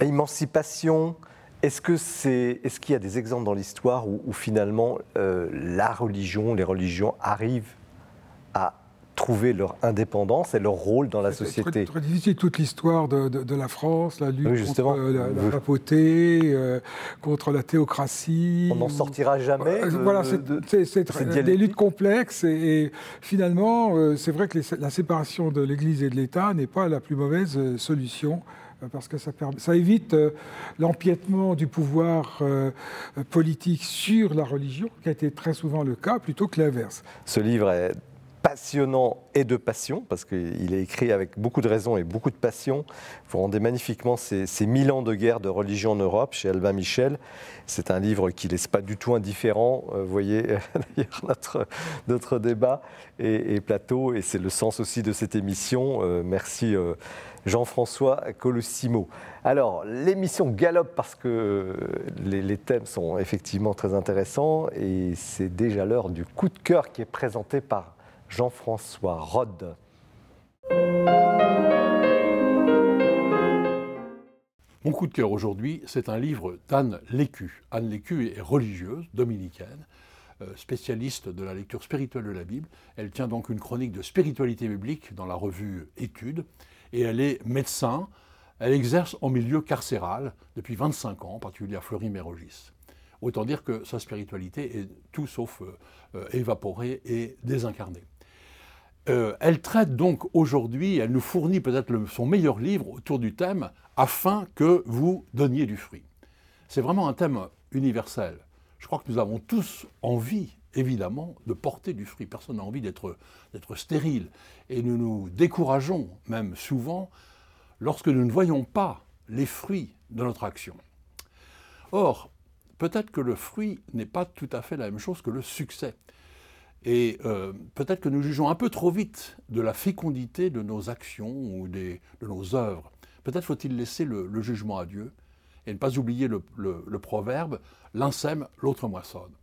émancipation. Est-ce qu'il est, est qu'il y a des exemples dans l'histoire où, finalement euh, la religion, les religions arrivent à trouver leur indépendance et leur rôle dans la société. C'est très, difficile toute l'histoire de, la France, la lutte contre euh, la, papauté, euh, contre la théocratie. On n'en sortira jamais. Euh, voilà, c'est des luttes complexes et, finalement, c'est vrai que la séparation de l'Église et de l'État n'est pas la plus mauvaise solution parce que ça, ça évite l'empiètement du pouvoir politique sur la religion, qui a été très souvent le cas, plutôt que l'inverse. Ce livre est passionnant et de passion, parce qu'il est écrit avec beaucoup de raison et beaucoup de passion. Vous rendez magnifiquement ces, mille ans de guerre de religion en Europe chez Albin Michel. C'est un livre qui ne laisse pas du tout indifférent. Euh, vous voyez d'ailleurs notre, notre débat et, plateau, et c'est le sens aussi de cette émission. Euh, merci euh, Jean-François Colossimo. Alors, l'émission galope parce que les, thèmes sont effectivement très intéressants et c'est déjà l'heure du coup de cœur qui est présenté par Jean-François Rode. Mon coup de cœur aujourd'hui, c'est un livre d'Anne Lécu. Anne Lécu est religieuse, dominicaine, euh, spécialiste de la lecture spirituelle de la Bible. Elle tient donc une chronique de spiritualité biblique dans la revue Études, et elle est médecin. Elle exerce en milieu carcéral depuis 25 ans, en particulier à Fleury-Mérogis. Autant dire que sa spiritualité est tout sauf euh, euh, évaporée et désincarnée. Euh, elle traite donc aujourd'hui, elle nous fournit peut-être son meilleur livre autour du thème afin que vous donniez du fruit. C'est vraiment un thème universel. Je crois que nous avons tous envie, évidemment, de porter du fruit. Personne n'a envie d'être stérile. Et nous nous décourageons même souvent lorsque nous ne voyons pas les fruits de notre action. Or, peut-être que le fruit n'est pas tout à fait la même chose que le succès. Et euh, peut-être que nous jugeons un peu trop vite de la fécondité de nos actions ou de nos œuvres. Peut-être faut-il laisser le, jugement à Dieu et ne pas oublier le, proverbe l'un sème, l'autre moissonne.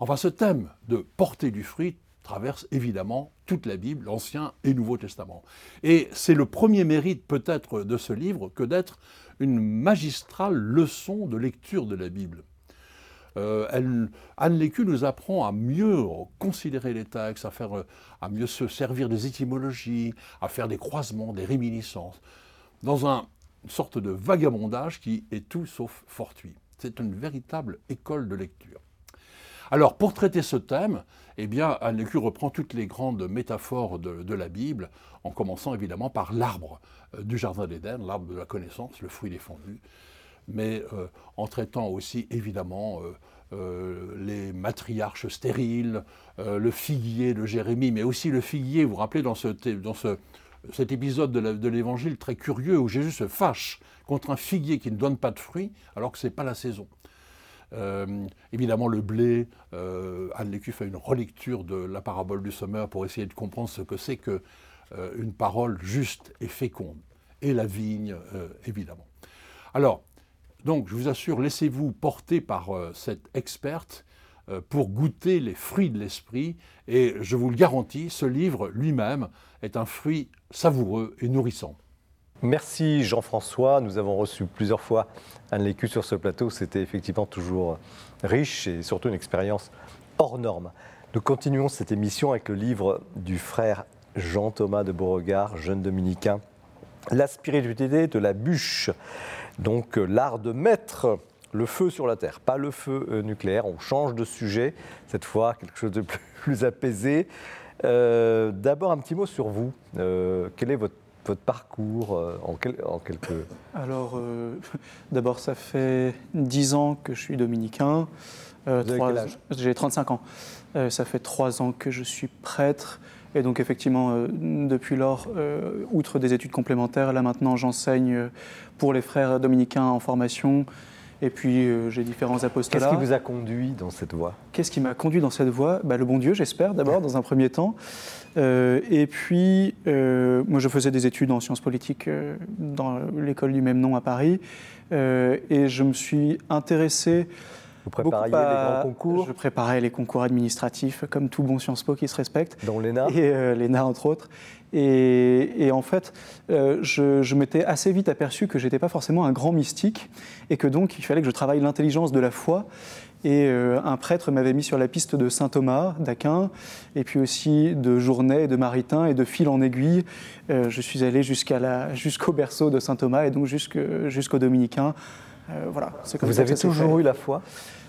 Enfin, ce thème de porter du fruit traverse évidemment toute la Bible, l'Ancien et Nouveau Testament. Et c'est le premier mérite peut-être de ce livre que d'être une magistrale leçon de lecture de la Bible. Euh, Anne Lécu nous apprend à mieux considérer les textes, à, faire, à mieux se servir des étymologies, à faire des croisements, des réminiscences, dans un, une sorte de vagabondage qui est tout sauf fortuit. C'est une véritable école de lecture. Alors, pour traiter ce thème, eh bien, Anne Lécu reprend toutes les grandes métaphores de, la Bible, en commençant évidemment par l'arbre euh, du Jardin d'Éden, l'arbre de la connaissance, le fruit défendu, mais euh, en traitant aussi évidemment euh, les matriarches stériles, le figuier de Jérémie, mais aussi le figuier, vous vous rappelez dans, ce, dans ce, cet épisode de l'Évangile très curieux où Jésus se fâche contre un figuier qui ne donne pas de fruits alors que ce n'est pas la saison. Euh, évidemment, le blé, euh, Anne Lécu fait une relecture de la parabole du sommeur pour essayer de comprendre ce que c'est qu'une euh, parole juste et féconde. Et la vigne, évidemment. Alors, donc, je vous assure, laissez-vous porter par cette experte pour goûter les fruits de l'esprit. Et je vous le garantis, ce livre lui-même est un fruit savoureux et nourrissant. Merci Jean-François. Nous avons reçu plusieurs fois Anne Lécu sur ce plateau. C'était effectivement toujours riche et surtout une expérience hors norme. Nous continuons cette émission avec le livre du frère Jean-Thomas de Beauregard, jeune dominicain, La spiritualité de la bûche. Donc l'art de mettre le feu sur la terre, pas le feu euh, nucléaire. On change de sujet, cette fois quelque chose de plus, apaisé. Euh, d'abord un petit mot sur vous. Euh, quel est votre votre parcours euh, en, en, quelques... Alors, euh, d'abord, ça fait 10 ans que je suis dominicain. Euh, J'ai 35 ans. ça fait 3 ans que je suis prêtre. Et donc, effectivement, depuis lors, outre des études complémentaires, là maintenant, j'enseigne pour les frères dominicains en formation. Et puis, j'ai différents apostolats. Qu'est-ce qui vous a conduit dans cette voie? Qu'est-ce qui m'a conduit dans cette voie? Bah, Le bon Dieu, j'espère, d'abord, dans un premier temps. Euh, et puis, euh, moi, je faisais des études en sciences politiques euh, dans l'école du même nom à Paris. et je me suis intéressé. Vous prépariez les grands concours Je préparais les concours administratifs, comme tout bon Sciences Po qui se respecte. Dans l'ENA Et l'ENA, entre autres. Et, en fait, je, je m'étais assez vite aperçu que j'étais pas forcément un grand mystique et que donc il fallait que je travaille l'intelligence de la foi et euh, un prêtre m'avait mis sur la piste de saint Thomas d'Aquin, et puis aussi de Journay, de Maritain, et de fil en aiguille. Euh, je suis allé jusqu'au berceau de saint Thomas et donc jusqu'aux Dominicains. Euh, voilà, comme Vous avez toujours eu la foi?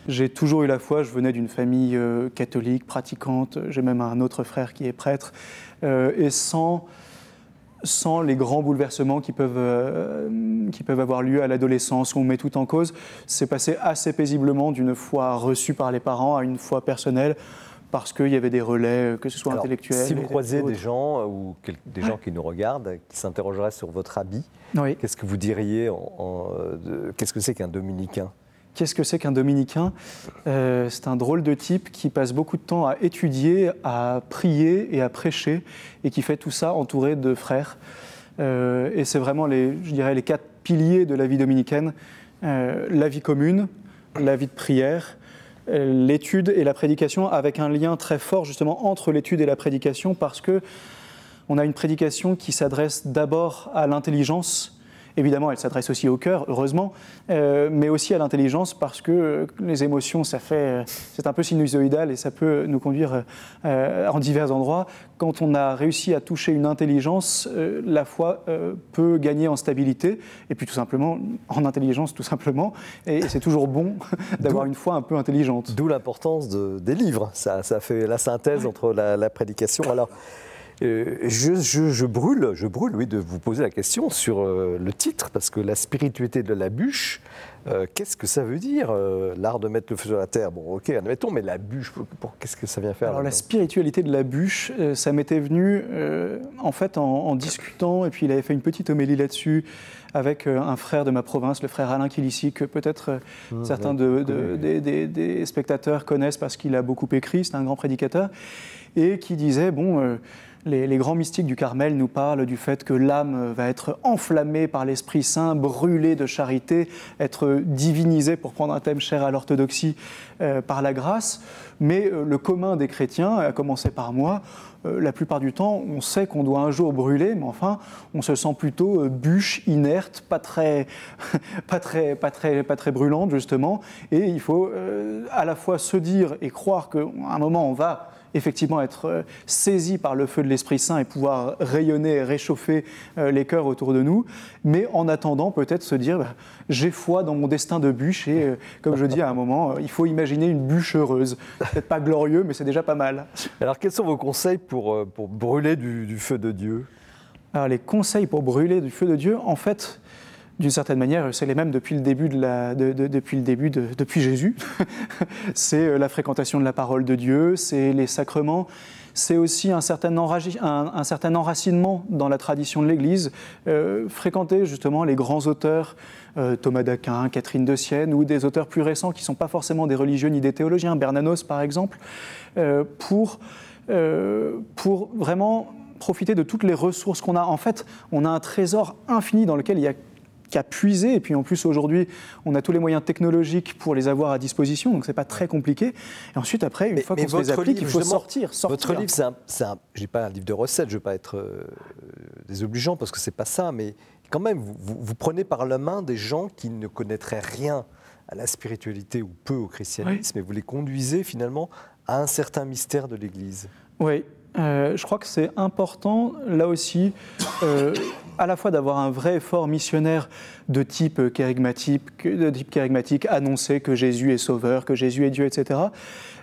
J'ai toujours eu la foi. Je venais d'une famille catholique, pratiquante. J'ai même un autre frère qui est prêtre. et sans sans les grands bouleversements qui peuvent, euh, qui peuvent avoir lieu à l'adolescence, où on met tout en cause. C'est passé assez paisiblement d'une foi reçue par les parents à une foi personnelle parce qu'il y avait des relais, que ce soit intellectuels. Si vous croisez des gens euh, ou des gens qui nous regardent, qui s'interrogeraient sur votre habit, qu'est-ce que vous diriez Qu'est-ce que c'est qu'un dominicain? Qu'est-ce que c'est qu'un dominicain? Euh, C'est un drôle de type qui passe beaucoup de temps à étudier, à prier et à prêcher, et qui fait tout ça entouré de frères. Euh, et c'est vraiment, les, je dirais, les quatre piliers de la vie dominicaine. Euh, la vie commune, la vie de prière, l'étude et la prédication, avec un lien très fort justement entre l'étude et la prédication, parce que on a une prédication qui s'adresse d'abord à l'intelligence Évidemment, elle s'adresse aussi au cœur, heureusement, euh, mais aussi à l'intelligence parce que euh, les émotions, ça fait, euh, c'est un peu sinusoïdal et ça peut nous conduire en divers endroits. Quand on a réussi à toucher une intelligence, la foi peut gagner en stabilité et puis tout simplement en intelligence, tout simplement. Et, c'est toujours bon d'avoir une foi un peu intelligente. D'où l'importance des livres. Ça, ça, fait la synthèse entre la, la prédication. Alors. Euh, je, brûle, je brûle, oui, de vous poser la question sur euh, le titre, parce que la spiritualité de la bûche, euh, qu'est-ce que ça veut dire L'art de mettre le feu sur la terre, bon, ok, admettons, mais la bûche, qu'est-ce que ça vient faire Alors, la spiritualité de la bûche, ça m'était venu, en fait, en, discutant, et puis il avait fait une petite homélie là-dessus avec un frère de ma province, le frère Alain Kilissi, que peut-être mmh, certains des, spectateurs connaissent parce qu'il a beaucoup écrit, c'est un grand prédicateur, et qui disait, bon les, grands mystiques du Carmel nous parlent du fait que l'âme va être enflammée par l'Esprit Saint, brûlée de charité, être divinisée, pour prendre un thème cher à l'orthodoxie, euh, par la grâce. Mais euh, le commun des chrétiens, à commencer par moi, euh, la plupart du temps, on sait qu'on doit un jour brûler, mais enfin, on se sent plutôt bûche, inerte, pas très, pas très, pas très, pas très brûlante, justement. Et il faut à la fois se dire et croire qu'à un moment, on va effectivement être euh, saisi par le feu de l'Esprit Saint et pouvoir rayonner et réchauffer euh, les cœurs autour de nous, mais en attendant peut-être se dire bah, j'ai foi dans mon destin de bûche et euh, comme je dis à un moment, il faut imaginer une bûche heureuse. Peut-être pas glorieux, mais c'est déjà pas mal. Alors quels sont vos conseils pour, pour brûler du, du feu de Dieu? Alors les conseils pour brûler du feu de Dieu, en fait, d'une certaine manière, c'est les mêmes depuis le début, de la, depuis, le début de, depuis Jésus. c'est euh, la fréquentation de la parole de Dieu, c'est les sacrements, c'est aussi un certain, un, certain, enracinement dans la tradition de l'Église, euh, fréquenter justement les grands auteurs, euh, Thomas d'Aquin, Catherine de Sienne, ou des auteurs plus récents qui ne sont pas forcément des religieux ni des théologiens, Bernanos par exemple, pour, pour vraiment profiter de toutes les ressources qu'on a. En fait, on a un trésor infini dans lequel il y a qu'à puiser. Et puis en plus, aujourd'hui, on a tous les moyens technologiques pour les avoir à disposition, donc c'est pas très compliqué. Et ensuite, après, une fois qu'on se les applique, il faut sortir, sortir. Votre livre, c'est un, j'ai pas un livre de recettes, je veux pas être euh, désobligeant parce que c'est pas ça, mais quand même, vous, vous, prenez par la main des gens qui ne connaîtraient rien à la spiritualité ou peu au christianisme, et vous les conduisez finalement à un certain mystère de l'Église. Oui, euh, je crois que c'est important, là aussi, euh, à la fois d'avoir un vrai effort missionnaire de type de type charismatique, annoncer que Jésus est sauveur, que Jésus est Dieu, etc.,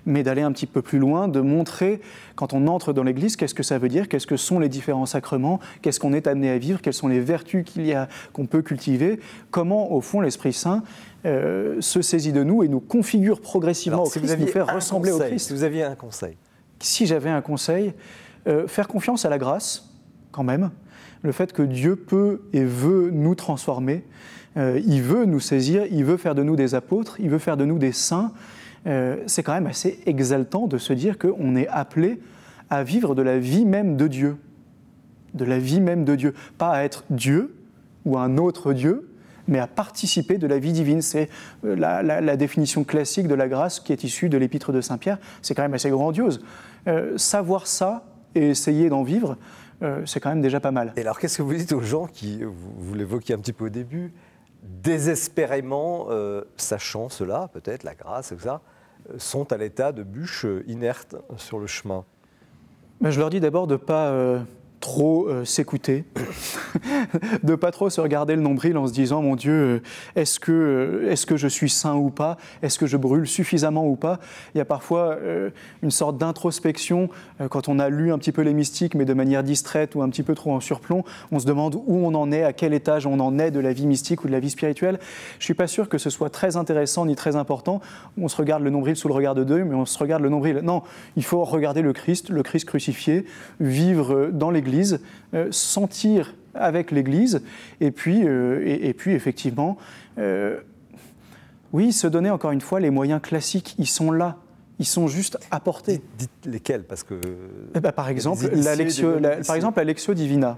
mais d'aller un petit peu plus loin, de montrer, quand on entre dans l'Église, qu'est-ce que ça veut dire, qu'est-ce que sont les différents sacrements, qu'est-ce qu'on est amené à vivre, quelles sont les vertus qu'il y a, qu'on peut cultiver, comment, au fond, l'Esprit Saint euh, se saisit de nous et nous configure progressivement au Christ, nous fait ressembler au Christ. Si vous aviez un conseil Si j'avais un conseil, euh, faire confiance à la grâce, quand même, le fait que Dieu peut et veut nous transformer, euh, il veut nous saisir, il veut faire de nous des apôtres, il veut faire de nous des saints. Euh, c'est quand même assez exaltant de se dire qu'on est appelé à vivre de la vie même de Dieu. De la vie même de Dieu. Pas à être Dieu ou un autre Dieu, mais à participer de la vie divine. C'est euh, la, définition classique de la grâce qui est issue de l'épître de Saint Pierre. C'est quand même assez grandiose. savoir ça et essayer d'en vivre, euh, c'est quand même déjà pas mal. Et alors, qu'est-ce que vous dites aux gens qui, vous, l'évoquiez un petit peu au début, désespérément, euh, sachant cela, peut-être, la grâce et tout ça, euh, sont à l'état de bûche inerte sur le chemin? Ben, Je leur dis d'abord de ne pas trop euh, s'écouter, de pas trop se regarder le nombril en se disant mon Dieu, euh, est-ce que, euh, est que je suis saint ou pas? Est-ce que je brûle suffisamment ou pas? Il y a parfois une sorte d'introspection quand on a lu un petit peu les mystiques, mais de manière distraite ou un petit peu trop en surplomb. On se demande où on en est, à quel étage on en est de la vie mystique ou de la vie spirituelle. Je suis pas sûr que ce soit très intéressant ni très important. On se regarde le nombril sous le regard de Dieu, mais on se regarde le nombril. Non, il faut regarder le Christ, le Christ crucifié, vivre dans l'Église euh, sentir avec l'Église, et puis, euh, et, puis effectivement, euh, oui, se donner encore une fois les moyens classiques, ils sont là. Ils sont juste apportés. Dites, lesquels parce que eh ben, par, exemple, la, par exemple, la Lectio Divina.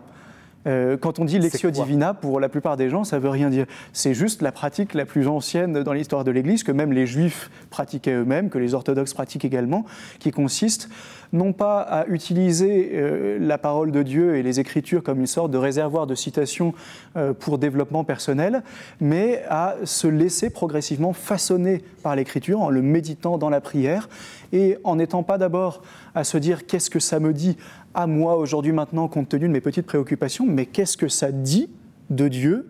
Euh, quand on dit Lectio Divina, pour la plupart des gens, ça ne veut rien dire. C'est juste la pratique la plus ancienne dans l'histoire de l'Église, que même les Juifs pratiquaient eux-mêmes, que les orthodoxes pratiquent également, qui consiste non pas à utiliser euh, la parole de Dieu et les Écritures comme une sorte de réservoir de citations euh, pour développement personnel, mais à se laisser progressivement façonner par l'Écriture en le méditant dans la prière et en n'étant pas d'abord à se dire qu'est-ce que ça me dit à moi aujourd'hui maintenant compte tenu de mes petites préoccupations, mais qu'est-ce que ça dit de Dieu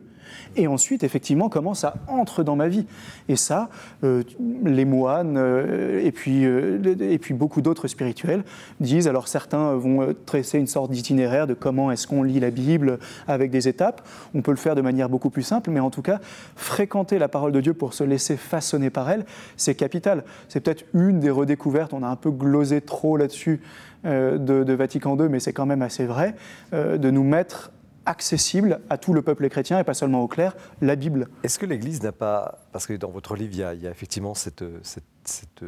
et ensuite, effectivement, comment ça entre dans ma vie. Et ça, euh, les moines euh, et, puis, euh, et puis beaucoup d'autres spirituels disent, alors certains vont tracer une sorte d'itinéraire de comment est-ce qu'on lit la Bible avec des étapes. On peut le faire de manière beaucoup plus simple, mais en tout cas, fréquenter la parole de Dieu pour se laisser façonner par elle, c'est capital. C'est peut-être une des redécouvertes, on a un peu glosé trop là-dessus de, de, Vatican II, mais c'est quand même assez vrai, de nous mettre accessible à tout le peuple chrétien et pas seulement au clerc, la Bible. Est-ce que l'Église n'a pas, parce que dans votre livre, il y a, effectivement cette, cette,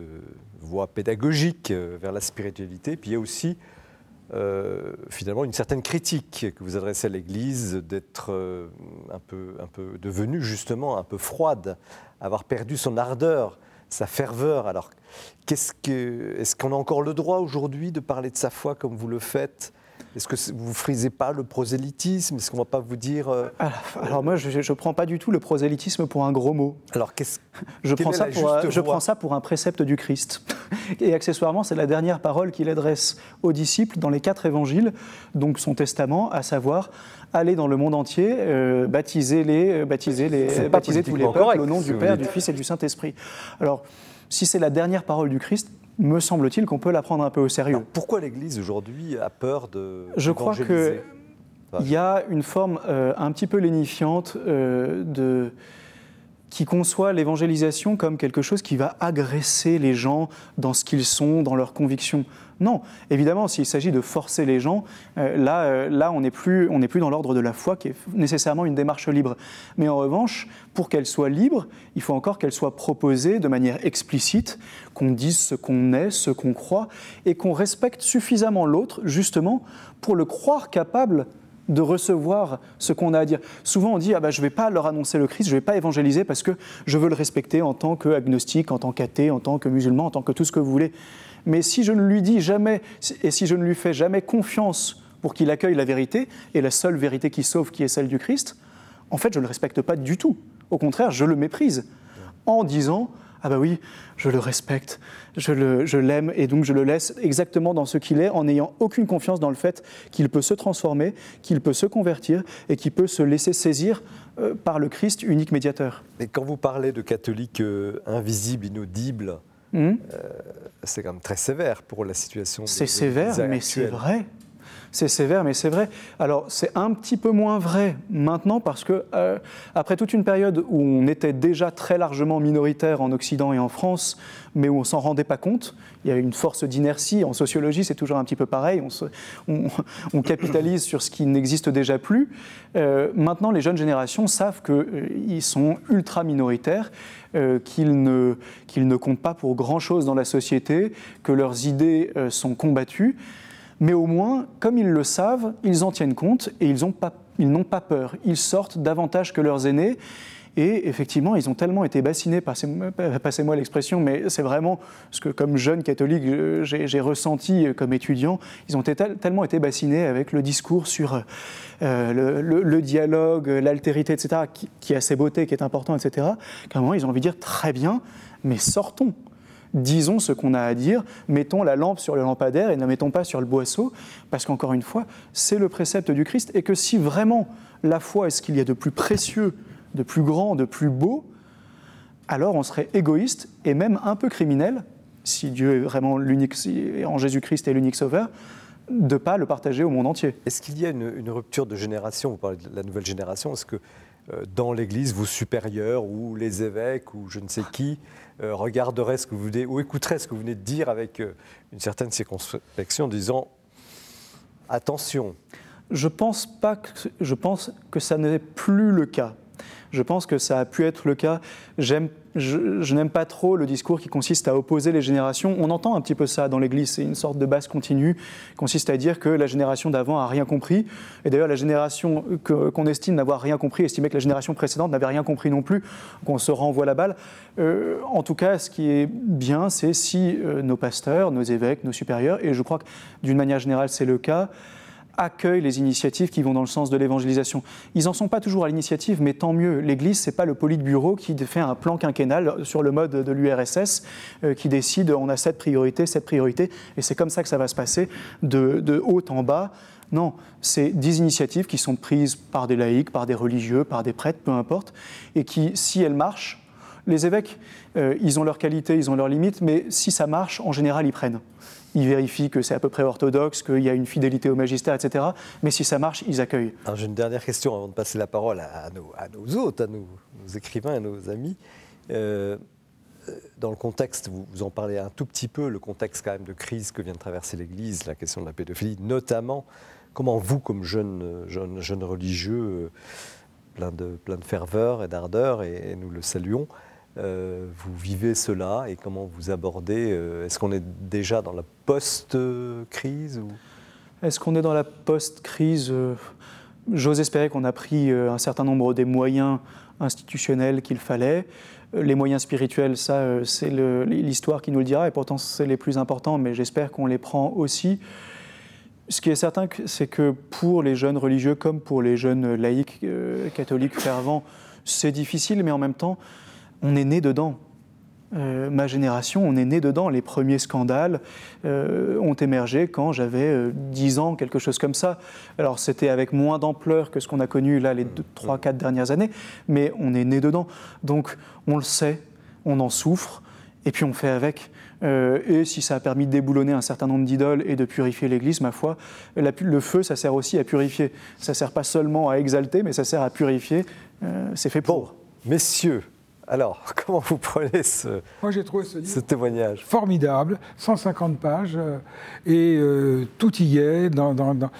voie pédagogique euh, vers la spiritualité, puis il y a aussi euh, finalement une certaine critique que vous adressez à l'Église d'être euh, un, peu, un peu devenue justement un peu froide, avoir perdu son ardeur, sa ferveur. Alors, qu'est-ce que, est-ce qu'on a encore le droit aujourd'hui de parler de sa foi comme vous le faites? Est-ce que vous ne frisez pas le prosélytisme? Est-ce qu'on ne va pas vous dire... Euh, alors, moi, je ne prends pas du tout le prosélytisme pour un gros mot. Alors qu'est-ce je, prends ça, pour, je prends ça pour un précepte du Christ. Et accessoirement, c'est la dernière parole qu'il adresse aux disciples dans les quatre évangiles, donc son testament, à savoir aller dans le monde entier, euh, baptiser, les, euh, baptiser, les, baptiser tous les peuples au nom du Père, du Fils et du Saint-Esprit. Alors, si c'est la dernière parole du Christ, me semble-t-il qu'on peut la prendre un peu au sérieux. pourquoi l'Église aujourd'hui a peur de Je crois qu'il y a une forme euh, un petit peu lénifiante euh, de qui conçoit l'évangélisation comme quelque chose qui va agresser les gens dans ce qu'ils sont, dans leurs convictions. Non, évidemment, s'il s'agit de forcer les gens, euh, là, euh, là, on n'est plus, plus dans l'ordre de la foi, qui est nécessairement une démarche libre. Mais en revanche, pour qu'elle soit libre, il faut encore qu'elle soit proposée de manière explicite, qu'on dise ce qu'on est, ce qu'on croit, et qu'on respecte suffisamment l'autre, justement, pour le croire capable de recevoir ce qu'on a à dire. Souvent, on dit ah bah, je ne vais pas leur annoncer le Christ, je ne vais pas évangéliser parce que je veux le respecter en tant qu'agnostique, en tant qu'athée, en tant que musulman, en tant que tout ce que vous voulez. Mais si je ne lui dis jamais, et si je ne lui fais jamais confiance pour qu'il accueille la vérité, et la seule vérité qui sauve, qui est celle du Christ, en fait, je ne le respecte pas du tout. Au contraire, je le méprise en disant ah bah oui, je le respecte, je l'aime et donc je le laisse exactement dans ce qu'il est en n'ayant aucune confiance dans le fait qu'il peut se transformer, qu'il peut se convertir et qu'il peut se laisser saisir euh, par le Christ, unique médiateur. Mais quand vous parlez de catholiques euh, invisibles, inaudibles, hum. euh, c'est quand même très sévère pour la situation. C'est sévère, mais c'est vrai c'est sévère, mais c'est vrai. Alors, c'est un petit peu moins vrai maintenant parce que, euh, après toute une période où on était déjà très largement minoritaire en Occident et en France, mais où on s'en rendait pas compte, il y a une force d'inertie. En sociologie, c'est toujours un petit peu pareil. On, capitalise sur ce qui n'existe déjà plus. Euh, maintenant, les jeunes générations savent qu'ils euh, sont ultra minoritaires. qu'ils ne, qu'ils ne comptent pas pour grand-chose dans la société, que leurs idées sont combattues mais au moins, comme ils le savent, ils en tiennent compte et ils n'ont pas, pas peur. Ils sortent davantage que leurs aînés. Et effectivement, ils ont tellement été bassinés, passez-moi l'expression, mais c'est vraiment ce que, comme jeune catholique, j'ai ressenti comme étudiant. Ils ont tellement été bassinés avec le discours sur euh, le, dialogue, l'altérité, etc., qui, a ses beautés, qui est important, etc., qu'à un moment, ils ont envie de dire très bien, mais sortons disons ce qu'on a à dire, mettons la lampe sur le lampadaire et ne la mettons pas sur le boisseau, parce qu'encore une fois, c'est le précepte du Christ, et que si vraiment la foi est ce qu'il y a de plus précieux, de plus grand, de plus beau, alors on serait égoïste et même un peu criminel, si Dieu est vraiment l'unique, en Jésus-Christ est l'unique sauveur, de ne pas le partager au monde entier. Est-ce qu'il y a une, une, rupture de génération? Vous parlez de la nouvelle génération. Est-ce que dans l'Église, vos supérieurs ou les évêques ou je ne sais qui euh, regarderaient ce que vous venez, ou écouteraient ce que vous venez de dire avec euh, une certaine circonspection, disant attention. Je pense pas que, je pense que ça n'est plus le cas. Je pense que ça a pu être le cas. J'aime je, n'aime pas trop le discours qui consiste à opposer les générations. On entend un petit peu ça dans l'Église, c'est une sorte de base continue, qui consiste à dire que la génération d'avant a rien compris. Et d'ailleurs, la génération qu'on estime n'avoir rien compris estimait que la génération précédente n'avait rien compris non plus, qu'on se renvoie la balle. Euh, en tout cas, ce qui est bien, c'est si euh, nos pasteurs, nos évêques, nos supérieurs, et je crois que d'une manière générale c'est le cas, accueillent les initiatives qui vont dans le sens de l'évangélisation. Ils n'en sont pas toujours à l'initiative, mais tant mieux. L'Église, ce n'est pas le politburo qui fait un plan quinquennal sur le mode de l'URSS, euh, qui décide on a cette priorité, cette priorité, et c'est comme ça que ça va se passer, de, de haut en bas. Non, c'est des initiatives qui sont prises par des laïcs, par des religieux, par des prêtres, peu importe, et qui, si elles marchent, les évêques, euh, ils ont leurs qualités, ils ont leurs limites, mais si ça marche, en général, ils prennent ils vérifient que c'est à peu près orthodoxe, qu'il y a une fidélité au magistère, etc. Mais si ça marche, ils accueillent. j'ai une dernière question avant de passer la parole à, nos, hôtes, à nos, écrivains, à nos amis. Euh, dans le contexte, vous, en parlez un tout petit peu, le contexte quand même de crise que vient de traverser l'Église, la question de la pédophilie, notamment, comment vous, comme jeune, religieux, euh, plein de ferveur et d'ardeur, et, nous le saluons, euh, vous vivez cela et comment vous abordez Est-ce qu'on est déjà dans la post-crise. Est-ce qu'on est dans la post-crise? J'ose espérer qu'on a pris un certain nombre des moyens institutionnels qu'il fallait. Les moyens spirituels, ça, c'est l'histoire qui nous le dira, et pourtant c'est les plus importants, mais j'espère qu'on les prend aussi. Ce qui est certain, c'est que pour les jeunes religieux comme pour les jeunes laïcs, catholiques fervents, c'est difficile, mais en même temps, on est né dedans. Euh, ma génération, on est né dedans. Les premiers scandales euh, ont émergé quand j'avais 10 euh, ans, quelque chose comme ça. Alors c'était avec moins d'ampleur que ce qu'on a connu là les 3-4 dernières années, mais on est né dedans. Donc on le sait, on en souffre, et puis on fait avec. et si ça a permis de déboulonner un certain nombre d'idoles et de purifier l'Église, ma foi, le feu, ça sert aussi à purifier. Ça sert pas seulement à exalter, mais ça sert à purifier. C'est fait pour. messieurs, alors, comment vous prenez ce, Moi, j'ai trouvé ce, témoignage? Formidable, 150 pages, euh, et euh, tout y est dans, dans,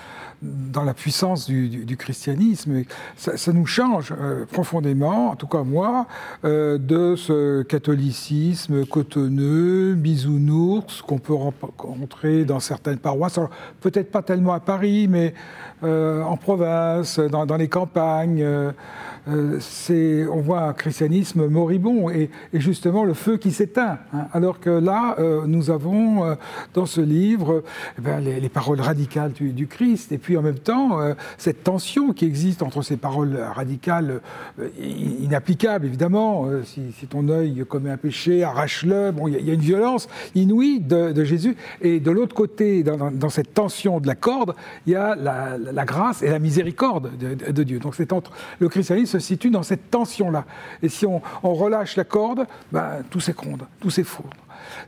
la puissance du, christianisme. Ça, nous change euh, profondément, en tout cas moi, de ce catholicisme cotonneux, bisounours, qu'on peut rencontrer dans certaines paroisses. Peut-être pas tellement à Paris, mais en province, dans, dans les campagnes. Euh, on voit un christianisme moribond et, justement le feu qui s'éteint. Hein. alors que là, euh, nous avons euh, dans ce livre eh ben, les, paroles radicales du, Christ et puis en même temps cette tension qui existe entre ces paroles radicales inapplicables évidemment. Si, ton œil commet un péché, arrache-le. Bon, il y, a une violence inouïe de, Jésus et de l'autre côté, dans, cette tension de la corde, il y a la, grâce et la miséricorde de, Dieu. Donc le christianisme se situe dans cette tension-là. Et si on, relâche la corde, ben, tout s'écronde, tout s'effondre.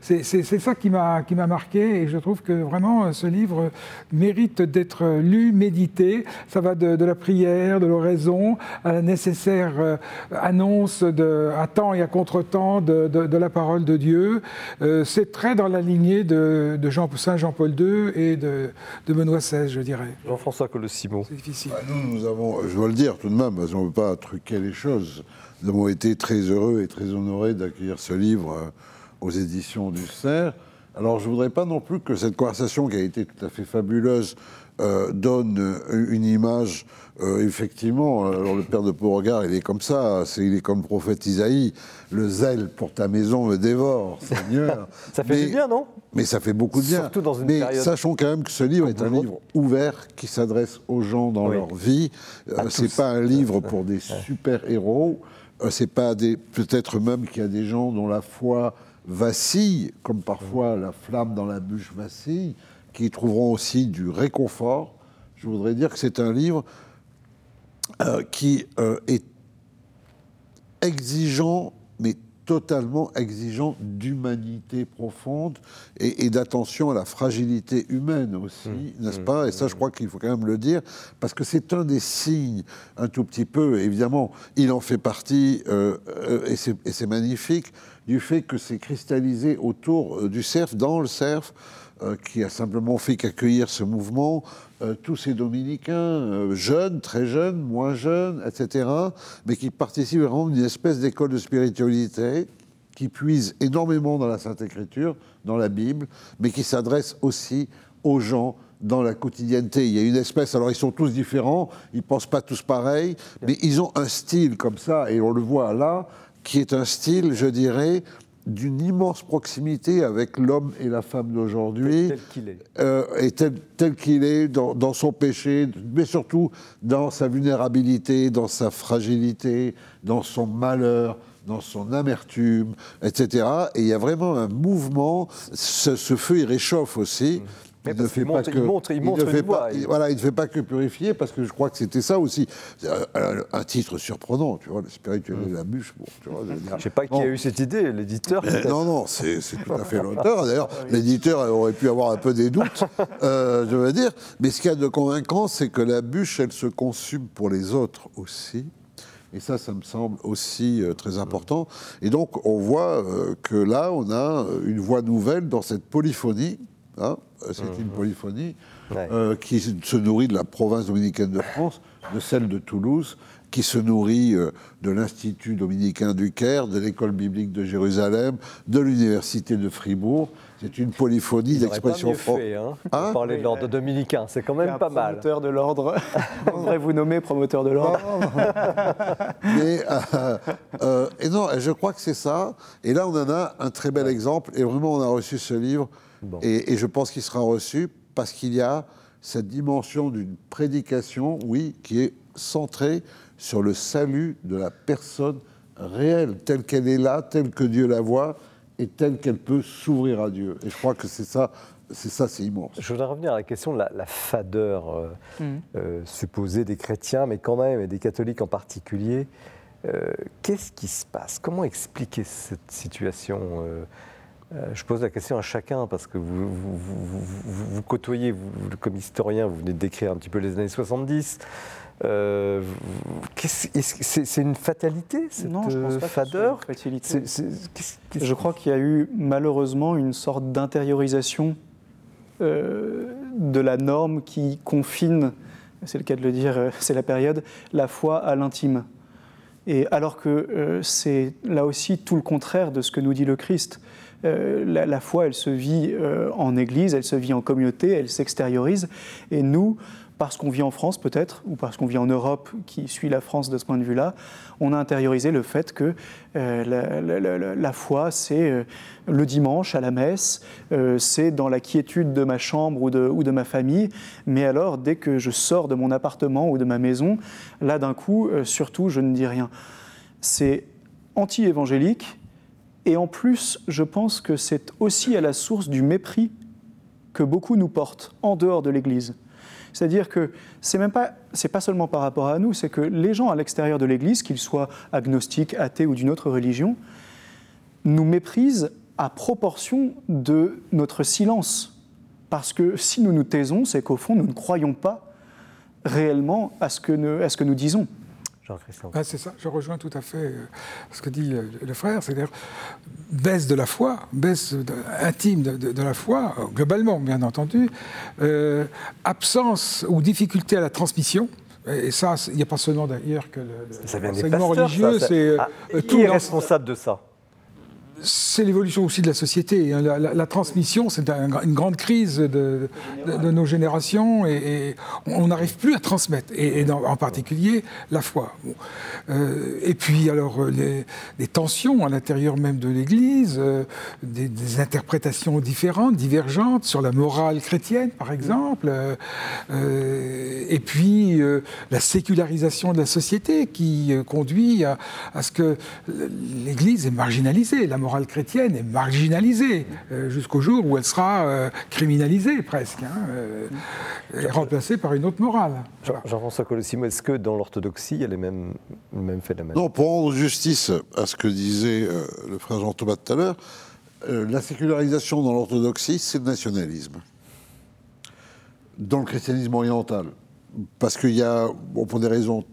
C'est ça qui m'a marqué et je trouve que vraiment ce livre mérite d'être lu, médité. Ça va de, la prière, de l'oraison, à la nécessaire euh, annonce de, à temps et à contre-temps de, la parole de Dieu. Euh, c'est très dans la lignée de, Jean, Saint Jean-Paul II et de, Benoît XVI, je dirais. Jean-François Colossimo. C'est difficile. Bah, nous, nous avons, je dois le dire tout de même, parce qu'on ne veut pas truquer les choses, nous avons été très heureux et très honorés d'accueillir ce livre euh, aux éditions du CERF. Alors je ne voudrais pas non plus que cette conversation, qui a été tout à fait fabuleuse, euh, donne une image, euh, effectivement, alors le père de Beauregard, il est comme ça, il est comme le prophète Isaïe, le zèle pour ta maison me dévore, Seigneur. ça fait du bien, non? Mais ça fait beaucoup de bien. Surtout dans une mais période sachons quand même que ce livre est un livre ouvert qui s'adresse aux gens dans leur vie. Euh, c'est pas un livre pour des super-héros. c'est pas des... Peut-être même qu'il y a des gens dont la foi vacille, comme parfois la flamme dans la bûche vacille, qui trouveront aussi du réconfort. Je voudrais dire que c'est un livre euh, qui euh, est exigeant, mais totalement exigeant d'humanité profonde et, d'attention à la fragilité humaine aussi, mmh. n'est-ce mmh. pas? Et ça, je mmh. crois qu'il faut quand même le dire, parce que c'est un des signes, un tout petit peu, évidemment, il en fait partie, euh, et c'est magnifique, du fait que c'est cristallisé autour euh, du CERF, dans le CERF, euh, qui a simplement fait qu'accueillir ce mouvement, euh, tous ces dominicains, jeunes, très jeunes, moins jeunes, etc., mais qui participent vraiment d'une espèce d'école de spiritualité qui puise énormément dans la Sainte Écriture, dans la Bible, mais qui s'adresse aussi aux gens dans la quotidienneté. Il y a une espèce, alors ils sont tous différents, ils ne pensent pas tous pareil, mais ils ont un style comme ça, et on le voit là, qui est un style, je dirais, d'une immense proximité avec l'homme et la femme d'aujourd'hui. Tel qu'il est. Euh, et tel, qu'il est dans, son péché, mais surtout dans sa vulnérabilité, dans sa fragilité, dans son malheur, dans son amertume, etc. Et il y a vraiment un mouvement. Ce, feu, il réchauffe aussi. Mmh il ne fait pas que, il montre, il montre fait pas, voilà, il ne fait pas que purifier, parce que je crois que c'était ça aussi. Euh, un titre surprenant, tu vois, le spirituel de la bûche. Bon, tu vois, je ne sais pas qui a eu cette idée, l'éditeur Non, non, c'est tout à fait l'auteur. D'ailleurs, l'éditeur aurait pu avoir un peu des doutes, euh, je veux dire. Mais ce qu'il y a de convaincant, c'est que la bûche, elle se consume pour les autres aussi. Et ça, ça me semble aussi euh, très important. Et donc, on voit que là, on a une voix nouvelle dans cette polyphonie Hein, c'est une mhm. polyphonie euh, qui se nourrit de la province dominicaine de France, de celle de Toulouse, qui se nourrit euh, de l'Institut dominicain du Caire, de l'école biblique de Jérusalem, de l'Université de Fribourg, c'est une polyphonie d'expression française. Hein, hein parler de l'ordre dominicain, c'est quand même pas mal. Promoteur de l'ordre. On devrait vous nommer promoteur de l'ordre. Mais euh, euh, et non, je crois que c'est ça. Et là, on en a un très bel exemple. Et vraiment, on a reçu ce livre. Et, et je pense qu'il sera reçu parce qu'il y a cette dimension d'une prédication, oui, qui est centrée sur le salut de la personne réelle, telle qu'elle est là, telle que Dieu la voit et telle qu'elle peut s'ouvrir à Dieu. Et je crois que c'est ça, c'est ça, c'est immense. Je voudrais revenir à la question de la, fadeur euh, mm. euh, supposée des chrétiens, mais quand même, et des catholiques en particulier. Euh, qu'est-ce qui se passe? Comment expliquer cette situation je pose la question à chacun parce que vous, vous, côtoyez, vous, comme historien, vous venez de décrire un petit peu les années 70. Euh, c'est une fatalité, cette non, je pense pas fadeur? une fatalité. je crois qu'il y a eu malheureusement une sorte d'intériorisation euh, de la norme qui confine, c'est le cas de le dire, euh, c'est la période, la foi à l'intime. Et alors que c'est là aussi tout le contraire de ce que nous dit le Christ. La, la, foi, elle se vit en Église, elle se vit en communauté, elle s'extériorise. Et nous, parce qu'on vit en France peut-être, ou parce qu'on vit en Europe qui suit la France de ce point de vue-là, on a intériorisé le fait que euh, la, foi, c'est euh, le dimanche à la messe, euh, c'est dans la quiétude de ma chambre ou de, ma famille, mais alors dès que je sors de mon appartement ou de ma maison, là d'un coup, surtout, je ne dis rien. C'est anti-évangélique, et en plus, je pense que c'est aussi à la source du mépris que beaucoup nous portent en dehors de l'Église. C'est-à-dire que c'est même pas, seulement par rapport à nous, c'est que les gens à l'extérieur de l'Église, qu'ils soient agnostiques, athées ou d'une autre religion, nous méprisent à proportion de notre silence. Parce que si nous nous taisons, c'est qu'au fond, nous ne croyons pas réellement à ce que nous disons. Ah, c'est ça, je rejoins tout à fait euh, ce que dit euh, le frère, c'est-à-dire baisse de la foi, baisse intime de, la foi, euh, globalement bien entendu, absence ou difficulté à la transmission, et ça, il n'y a pas seulement d'ailleurs que l'enseignement religieux, c'est ah, qui est responsable de ça c'est l'évolution aussi de la société. Hein. La, transmission, c'est une grande crise de, nos générations et, on n'arrive plus à transmettre, et, en particulier la foi. Euh, et puis, alors, les, tensions à l'intérieur même de l'Église, euh, des, interprétations différentes, divergentes sur la morale chrétienne, par exemple, euh, et puis la sécularisation de la société qui conduit à, ce que l'Église est marginalisée. Morale chrétienne est marginalisée euh, jusqu'au jour où elle sera euh, criminalisée presque, hein, euh, et remplacée par une autre morale. Jean-François Colossimo, est-ce que dans l'orthodoxie, il y a les mêmes, le même phénomène? Non, pour rendre justice à ce que disait le frère Jean Thomas tout à l'heure, la sécularisation dans l'orthodoxie, c'est le nationalisme. Dans le christianisme oriental. Parce qu'il y a, pour des raisons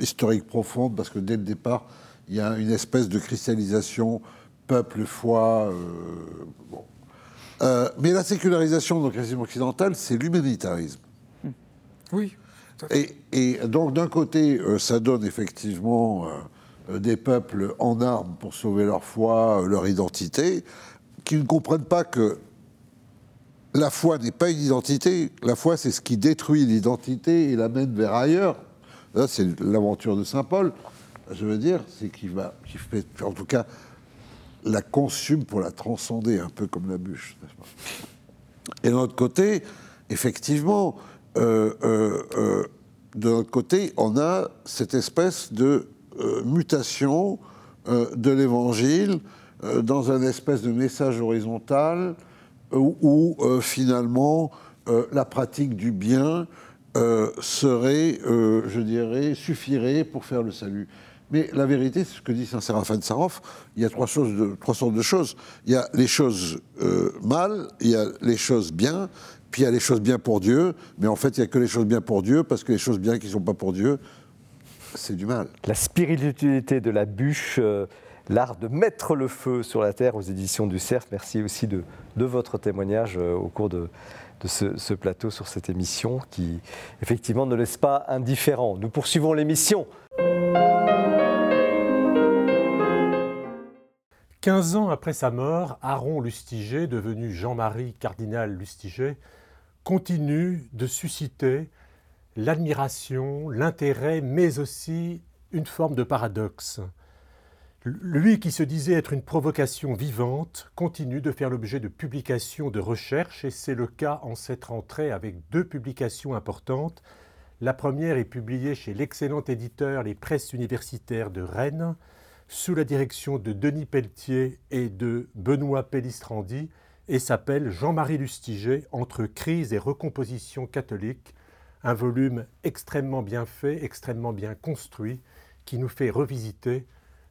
historiques profondes, parce que dès le départ, il y a une espèce de cristallisation peuple, foi. Euh, euh, mais la sécularisation dans le christianisme occidental, c'est l'humanitarisme. Oui. Et, donc, d'un côté, euh, ça donne effectivement des peuples en armes pour sauver leur foi, leur identité, qui ne comprennent pas que la foi n'est pas une identité. La foi, c'est ce qui détruit l'identité et l'amène vers ailleurs. Là, c'est l'aventure de saint Paul. Je veux dire, c'est qui va, qui fait, en tout cas, la consume pour la transcender, un peu comme la bûche. Et de notre côté, effectivement, euh, euh, euh, côté, on a cette espèce de mutation de l'évangile dans un espèce de message horizontal où, finalement la pratique du bien serait, je dirais, suffirait pour faire le salut. Mais la vérité, c'est ce que dit Saint Séraphin de Saroff, il y a trois, choses de, trois sortes de choses. Il y a les choses euh, mal, il y a les choses bien, puis il y a les choses bien pour Dieu, mais en fait, il n'y a que les choses bien pour Dieu, parce que les choses bien qui ne sont pas pour Dieu, c'est du mal. La spiritualité de la bûche, euh, l'art de mettre le feu sur la terre aux éditions du Cerf. Merci aussi de, votre témoignage euh, au cours de, de ce, ce, plateau sur cette émission qui, effectivement, ne laisse pas indifférent. Nous poursuivons l'émission. 15 ans après sa mort, Aaron Lustiger, devenu Jean-Marie cardinal Lustiger, continue de susciter l'admiration, l'intérêt, mais aussi une forme de paradoxe. Lui qui se disait être une provocation vivante continue de faire l'objet de publications de recherche et c'est le cas en cette rentrée avec deux publications importantes. La première est publiée chez l'excellent éditeur Les Presses universitaires de Rennes sous la direction de Denis Pelletier et de Benoît Pellistrandi et s'appelle Jean-Marie Lustiger entre crise et recomposition catholique, un volume extrêmement bien fait, extrêmement bien construit qui nous fait revisiter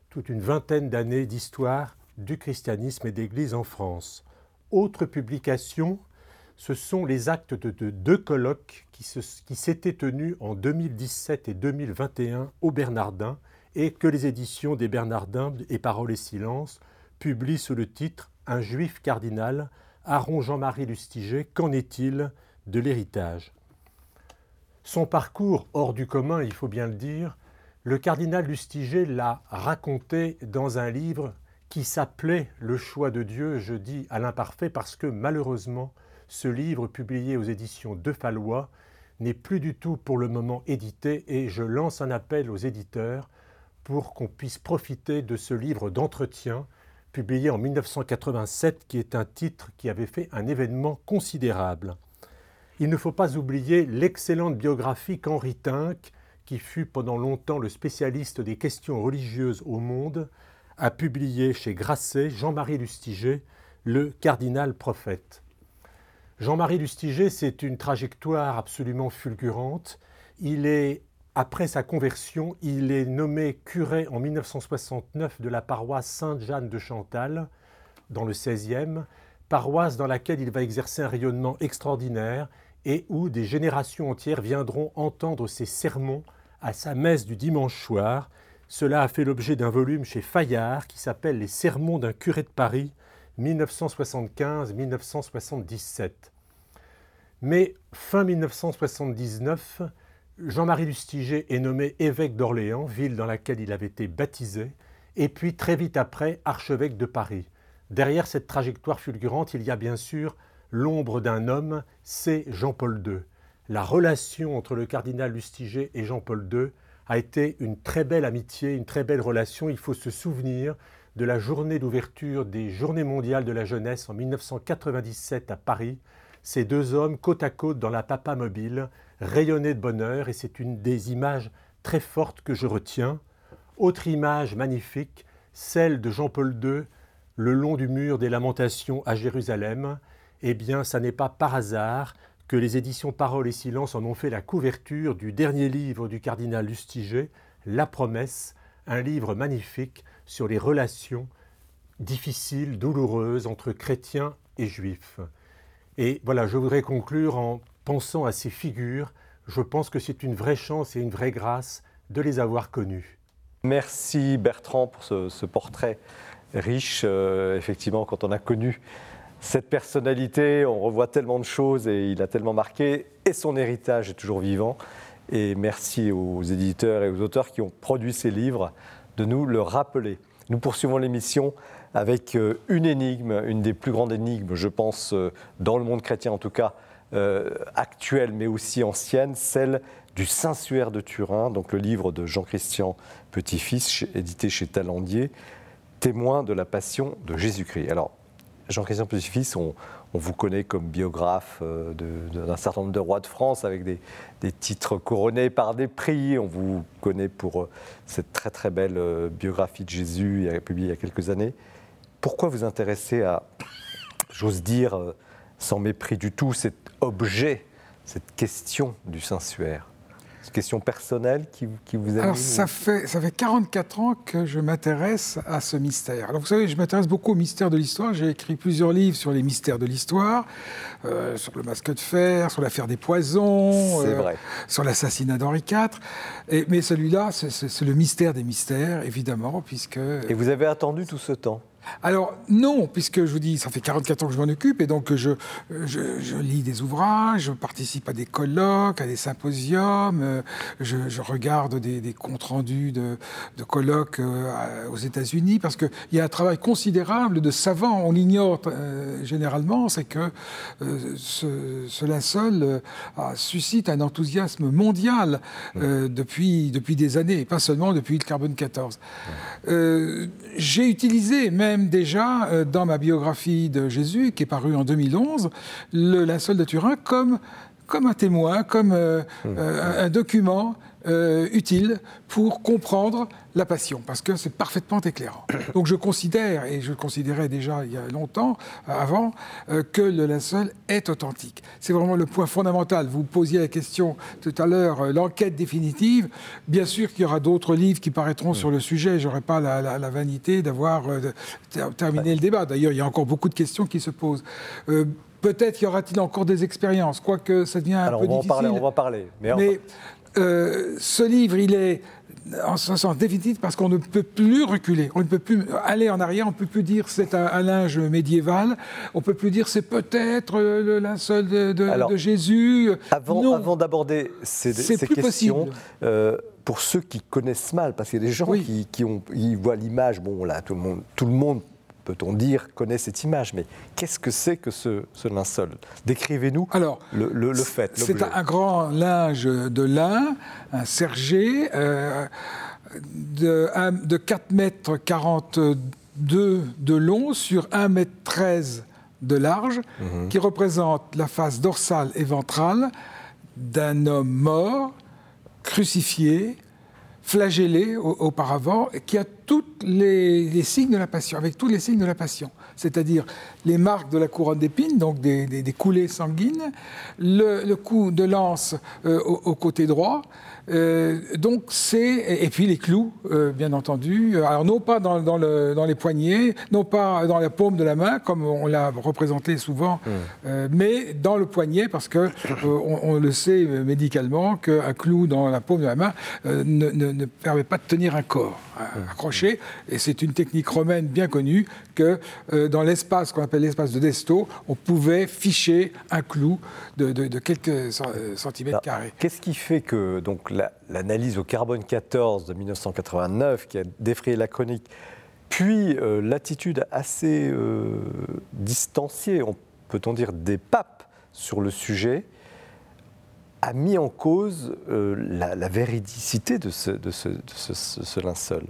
toute une vingtaine d'années d'histoire du christianisme et d'Église en France. Autre publication, ce sont les actes de, deux colloques qui s'étaient tenus en 2017 et 2021 au Bernardin et que les éditions des Bernardins et Paroles et Silence publient sous le titre Un juif cardinal, Aaron Jean-Marie Lustiger, qu'en est-il de l'héritage? Son parcours hors du commun, il faut bien le dire, le cardinal Lustiger l'a raconté dans un livre qui s'appelait Le choix de Dieu, je dis à l'imparfait parce que malheureusement, ce livre publié aux éditions De Fallois n'est plus du tout pour le moment édité et je lance un appel aux éditeurs pour qu'on puisse profiter de ce livre d'entretien publié en 1987 qui est un titre qui avait fait un événement considérable. Il ne faut pas oublier l'excellente biographie qu'Henri Tinck qui fut pendant longtemps le spécialiste des questions religieuses au monde, a publié chez Grasset Jean-Marie Lustiger, le cardinal prophète. Jean-Marie Lustiger, c'est une trajectoire absolument fulgurante. Il est, après sa conversion, il est nommé curé en 1969 de la paroisse Sainte-Jeanne de Chantal, dans le 16e, paroisse dans laquelle il va exercer un rayonnement extraordinaire et où des générations entières viendront entendre ses sermons à sa messe du dimanche soir. Cela a fait l'objet d'un volume chez Fayard qui s'appelle Les Sermons d'un curé de Paris, 1975-1977. Mais fin 1979, Jean-Marie Lustiger est nommé évêque d'Orléans, ville dans laquelle il avait été baptisé, et puis très vite après archevêque de Paris. Derrière cette trajectoire fulgurante, il y a bien sûr l'ombre d'un homme, c'est Jean-Paul II la relation entre le cardinal Lustiger et Jean-Paul II a été une très belle amitié, une très belle relation. Il faut se souvenir de la journée d'ouverture des Journées mondiales de la jeunesse en 1997 à Paris. Ces deux hommes, côte à côte dans la papa mobile, rayonnaient de bonheur et c'est une des images très fortes que je retiens. Autre image magnifique, celle de Jean-Paul II le long du mur des lamentations à Jérusalem. Eh bien, ça n'est pas par hasard que les éditions Parole et Silence en ont fait la couverture du dernier livre du cardinal Lustiger, La promesse, un livre magnifique sur les relations difficiles, douloureuses entre chrétiens et juifs. Et voilà, je voudrais conclure en pensant à ces figures. Je pense que c'est une vraie chance et une vraie grâce de les avoir connues. Merci Bertrand pour ce, portrait riche. Euh, effectivement, quand on a connu cette personnalité, on revoit tellement de choses et il a tellement marqué, et son héritage est toujours vivant. Et merci aux éditeurs et aux auteurs qui ont produit ces livres de nous le rappeler. Nous poursuivons l'émission avec euh, une énigme, une des plus grandes énigmes, je pense, euh, dans le monde chrétien en tout cas, euh, actuelle mais aussi ancienne, celle du Saint-Suaire de Turin, donc le livre de Jean-Christian Petit-Fils, édité chez Talandier, témoin de la passion de Jésus-Christ. Alors, Jean-Christian Petit-Fils, on, vous connaît comme biographe euh, d'un certain nombre de rois de France avec des, titres couronnés par des prix. On vous connaît pour euh, cette très très belle biographie de Jésus publiée il y a quelques années. Pourquoi vous intéressez à, j'ose dire, sans mépris du tout, cet objet, cette question du Saint-Suaire question personnelle qui, qui vous Alors, ça fait, ça fait 44 ans que je m'intéresse à ce mystère. Alors, vous savez, je m'intéresse beaucoup au mystère de l'histoire. J'ai écrit plusieurs livres sur les mystères de l'histoire, euh, sur le masque de fer, sur l'affaire des poisons, euh, sur l'assassinat d'Henri IV. Et, mais celui-là, c'est le mystère des mystères, évidemment, puisque... Et vous avez attendu tout ce temps alors non, puisque je vous dis, ça fait 44 ans que je m'en occupe, et donc je, je, lis des ouvrages, je participe à des colloques, à des symposiums, euh, je, regarde des, comptes rendus de, colloques euh, aux États-Unis, parce qu'il y a un travail considérable de savants, on l'ignore euh, généralement, c'est que cela seul suscite un enthousiasme mondial depuis, depuis des années, et pas seulement depuis le carbone 14. J'ai utilisé même déjà euh, dans ma biographie de Jésus, qui est parue en 2011, le linceul de Turin comme, comme un témoin, comme euh, mmh. euh, un, document utile pour comprendre la passion, parce que c'est parfaitement éclairant. Donc je considère, et je le considérais déjà il y a longtemps, euh, avant, euh, que le linceul est authentique. C'est vraiment le point fondamental. Vous posiez la question tout à l'heure, euh, l'enquête définitive. Bien sûr qu'il y aura d'autres livres qui paraîtront sur le sujet. Je n'aurai pas la, vanité d'avoir terminé le débat. D'ailleurs, il y a encore beaucoup de questions qui se posent. Peut-être y aura-t-il encore des expériences, quoique ça devient un peu on va difficile. En parler, on va parler. Mais, ce livre, il est en ce sens définitif parce qu'on ne peut plus reculer, on ne peut plus aller en arrière, on ne peut plus dire c'est un, linge médiéval, on ne peut plus dire c'est peut-être le linceul de, de, Jésus. Avant, avant d'aborder ces, questions, euh, pour ceux qui connaissent mal, parce qu'il y a des gens qui, qui, ont, ils voient l'image, bon là, tout le monde, tout le monde peut-on dire, connaît cette image. Mais qu'est-ce que c'est que ce, linceul? Décrivez-nous le, le, fait. C'est un grand linge de lin, un sergé, euh, de, de 4 mètres 42 de long sur 1 mètre 13 de large, mhm. qui représente la face dorsale et ventrale d'un homme mort, crucifié, flagellé auparavant, qui a tous les, signes de la passion, avec tous les signes de la passion, c'est-à-dire les marques de la couronne d'épines, donc des, coulées sanguines, le, coup de lance euh, au, côté droit, euh, donc c'est et puis les clous, euh, bien entendu. Alors non pas dans, le, dans, les poignets, non pas dans la paume de la main comme on l'a représenté souvent, mmh. mais dans le poignet parce que on, le sait médicalement qu'un clou dans la paume de la main ne, ne, permet pas de tenir un corps mmh. accroché. Et c'est une technique romaine bien connue que dans l'espace qu'on appelle l'espace de Desto, on pouvait ficher un clou de, de, quelques centimètres carrés. Qu'est-ce qui fait que donc l'analyse au carbone 14 de 1989 qui a défrayé la chronique, puis euh, l'attitude assez euh, distanciée, peut-on dire, des papes sur le sujet, a mis en cause euh, la, véridicité de ce, de ce linceul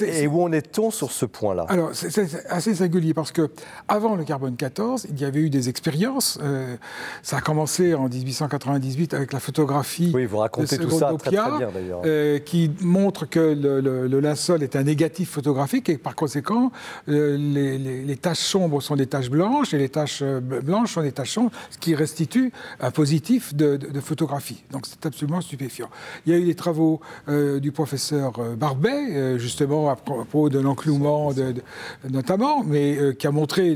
et où en est-on sur ce point-là? Alors, c'est assez singulier parce que avant le carbone 14, il y avait eu des expériences. Euh, ça a commencé en 1898 avec la photographie. Oui, vous racontez tout ça très, très bien d'ailleurs. Euh, qui montre que le, le, linceul est un négatif photographique et par conséquent, euh, les, les, taches sombres sont des taches blanches et les taches blanches sont des taches sombres, ce qui restitue un positif de, de, photographie. Donc c'est absolument stupéfiant. Il y a eu des travaux du professeur Barbet, justement justement à propos de l'enclouement notamment, mais euh, qui a montré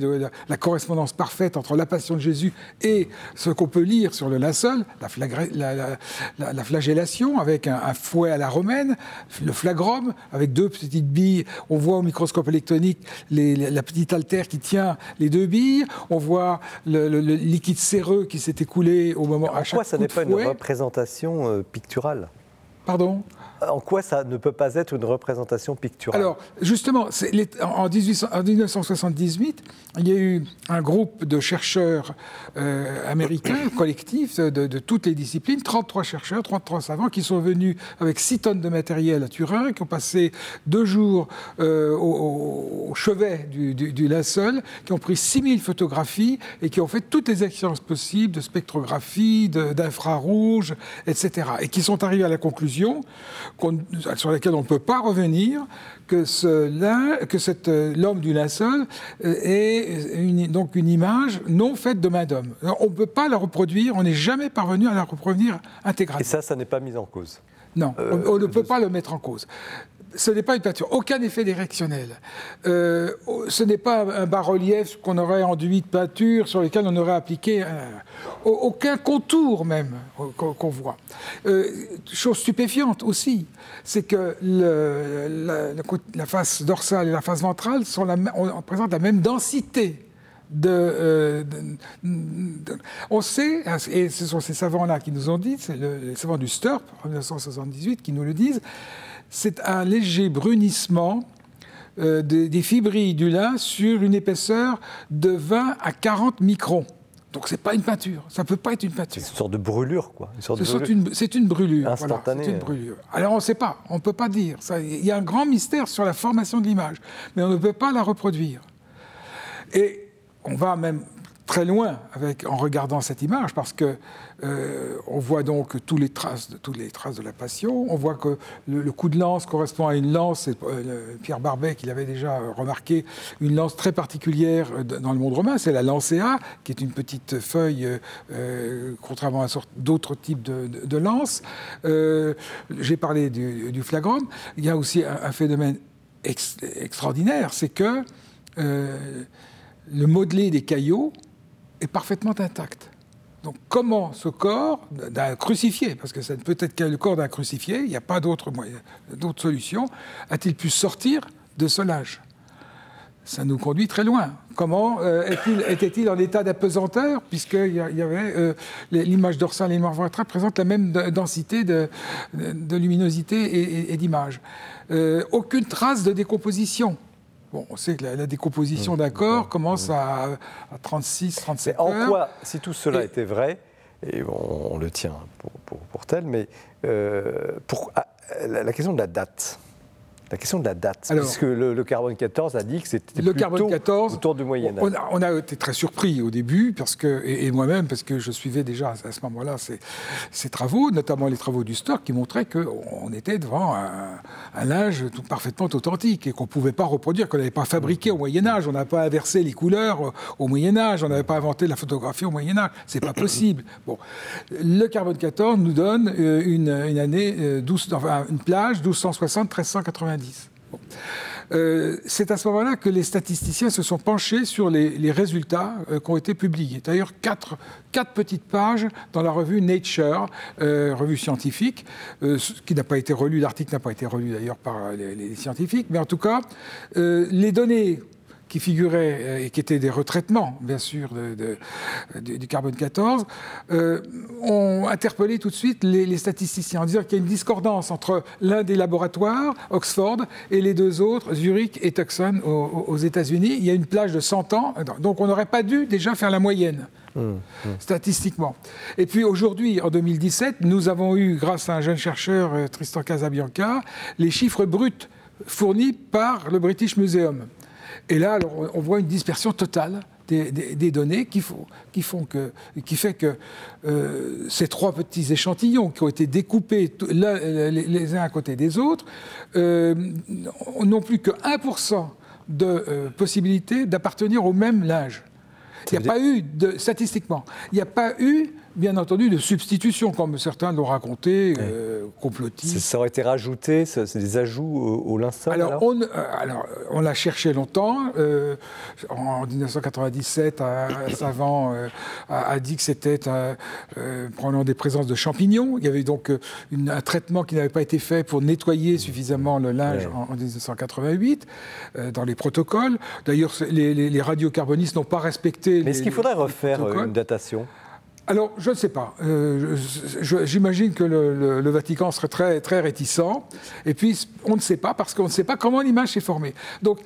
la, correspondance parfaite entre la passion de Jésus et ce qu'on peut lire sur le linceul, la, la, flagellation avec un, fouet à la romaine, le flagrum avec deux petites billes. On voit au microscope électronique la petite altère qui tient les deux billes. On voit le, liquide séreux qui s'est écoulé au moment à chaque Pourquoi ça n'est pas une représentation euh, picturale? Pardon? En quoi ça ne peut pas être une représentation picturale? Alors, justement, en, 1978, il y a eu un groupe de chercheurs euh, américains, collectifs, de, toutes les disciplines, 33 chercheurs, 33 savants, qui sont venus avec 6 tonnes de matériel à Turin, qui ont passé deux jours euh, au, chevet du, du, linceul, qui ont pris 6000 photographies et qui ont fait toutes les expériences possibles de spectrographie, d'infrarouge, etc. Et qui sont arrivés à la conclusion sur laquelle on ne peut pas revenir, que, que l'homme du linceul euh, est donc une image non faite de main d'homme. On ne peut pas la reproduire, on n'est jamais parvenu à la reproduire intégralement. Et ça, ça n'est pas mis en cause Non, on, ne peut pas le mettre en cause. Ce n'est pas une peinture, aucun effet directionnel. Euh, ce n'est pas un bas-relief qu'on aurait enduit de peinture sur lequel on aurait appliqué aucun contour même qu'on voit. Euh, chose stupéfiante aussi, c'est que la, face dorsale et la face ventrale sont la, on, présentent la même densité. De, on sait, et ce sont ces savants-là qui nous ont dit, c'est les savants du STURP en 1978 qui nous le disent, c'est un léger brunissement euh, des, fibrilles du lin sur une épaisseur de 20 à 40 microns. Donc c'est pas une peinture, ça peut pas être une peinture. C'est une sorte de brûlure, quoi. C'est une, brûlure. Instantanée. une brûlure. Alors on ne sait pas, on ne peut pas dire. Il y a un grand mystère sur la formation de l'image, mais on ne peut pas la reproduire. Et on va même très loin en regardant cette image, parce que euh, on voit donc toutes les traces de la passion. On voit que le, coup de lance correspond à une lance. Euh, Pierre Barbet qui l'avait déjà remarqué, une lance très particulière euh, dans le monde romain. C'est la lancea, qui est une petite feuille, contrairement à d'autres types de, de, lances. J'ai parlé du, du, flagrum. Il y a aussi un, phénomène extraordinaire, c'est que le modelé des caillots est parfaitement intact. Donc comment ce corps d'un crucifié, parce que ça ne peut être que le corps d'un crucifié, il n'y a pas d'autre solution, a-t-il pu sortir de ce lâche ça nous conduit très loin. Comment euh, était-il en état d'apesanteur, puisqu'il y, avait euh, l'image dorsale et l'image ventrale présentent la même densité de, luminosité et, d'image. Euh, aucune trace de décomposition. Bon, on sait que la, décomposition mmh. d'un corps commence mmh. à, 36, 37 heures. En quoi, si tout cela était vrai, et on, le tient pour, tel, mais euh, pour, ah, la question de la date, la question de la date, puisque le, carbone 14 a dit que c'était le carbone 14, autour du Moyen Âge. On a, été très surpris au début, parce que, et, moi-même, parce que je suivais déjà à ce moment-là ces, travaux, notamment les travaux du Stock, qui montraient qu'on était devant un, un linge tout, parfaitement authentique et qu'on ne pouvait pas reproduire, qu'on n'avait pas fabriqué au Moyen Âge, on n'a pas inversé les couleurs au Moyen Âge, on n'avait pas inventé la photographie au Moyen Âge, c'est pas possible. Bon, le carbone 14 nous donne euh, une, année, 12, euh, enfin, une plage 1260-1390. Euh, c'est à ce moment-là que les statisticiens se sont penchés sur les, résultats euh, qui ont été publiés. D'ailleurs, quatre, petites pages dans la revue Nature, euh, revue scientifique, qui n'a pas été relue, l'article n'a pas été relu d'ailleurs par les, scientifiques, mais en tout cas, les données qui figuraient euh, et qui étaient des retraitements, bien sûr, du carbone 14, euh, ont interpellé tout de suite les, statisticiens en disant qu'il y a une discordance entre l'un des laboratoires, Oxford, et les deux autres, Zurich et Tucson, aux, États-Unis. Il y a une plage de 100 ans, donc on n'aurait pas dû déjà faire la moyenne. Mmh, mmh. statistiquement. Et puis aujourd'hui, en 2017, nous avons eu, grâce à un jeune chercheur, euh, Tristan Casabianca, les chiffres bruts fournis par le British Museum. Et là, on voit une dispersion totale des, données qui, font que, qui fait que euh, ces trois petits échantillons qui ont été découpés les, uns à côté des autres euh, n'ont plus que 1% de euh, possibilité d'appartenir au même linge. Il n'y a pas eu, de, statistiquement, il n'y a pas eu bien entendu, de substitution, comme certains l'ont raconté, euh, complotistes. Ça aurait été rajouté, c'est des ajouts au, linceul alors, on, euh, alors, on l'a cherché longtemps. Euh, en 1997, un savant a, dit que c'était prenant des présences de champignons. Il y avait donc un traitement qui n'avait pas été fait pour nettoyer suffisamment le linge en, 1988 dans les protocoles. D'ailleurs, les, radiocarbonistes n'ont pas respecté. Mais est-ce qu'il faudrait refaire une datation? Alors, je ne sais pas. Euh, j'imagine que le, Vatican serait très, très réticent. Et puis, on ne sait pas parce qu'on ne sait pas comment l'image s'est formée. Donc,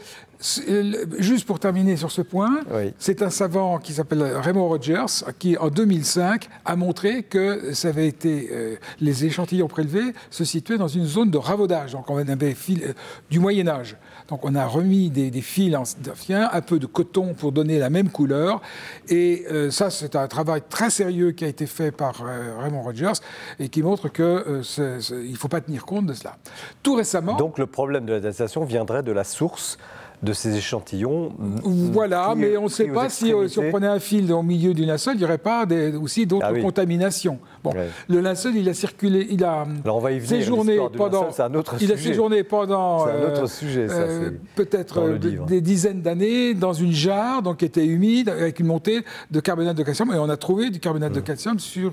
juste pour terminer sur ce point, c'est un savant qui s'appelle Raymond Rogers qui, en 2005, a montré que ça avait été euh, les échantillons prélevés se situaient dans une zone de ravaudage. Donc, on avait euh, du Moyen Âge. Donc on a remis des, fils anciens, un peu de coton pour donner la même couleur. Et euh, ça, c'est un travail très sérieux qui a été fait par euh, Raymond Rogers et qui montre qu'il euh, ne faut pas tenir compte de cela. Tout récemment... Donc le problème de la datation viendrait de la source de ces échantillons. Voilà, mais on ne sait pas si, si, on prenait un fil au milieu du linceul, il n'y aurait pas aussi d'autres ah contaminations. Bon, le linceul, il a circulé, il a Alors on va y venir, séjourné pendant. C'est un autre il a séjourné pendant. Un autre sujet, ça. Peut-être des dizaines d'années dans une jarre, donc qui était humide, avec une montée de carbonate de calcium, et on a trouvé du carbonate de mmh. calcium sur,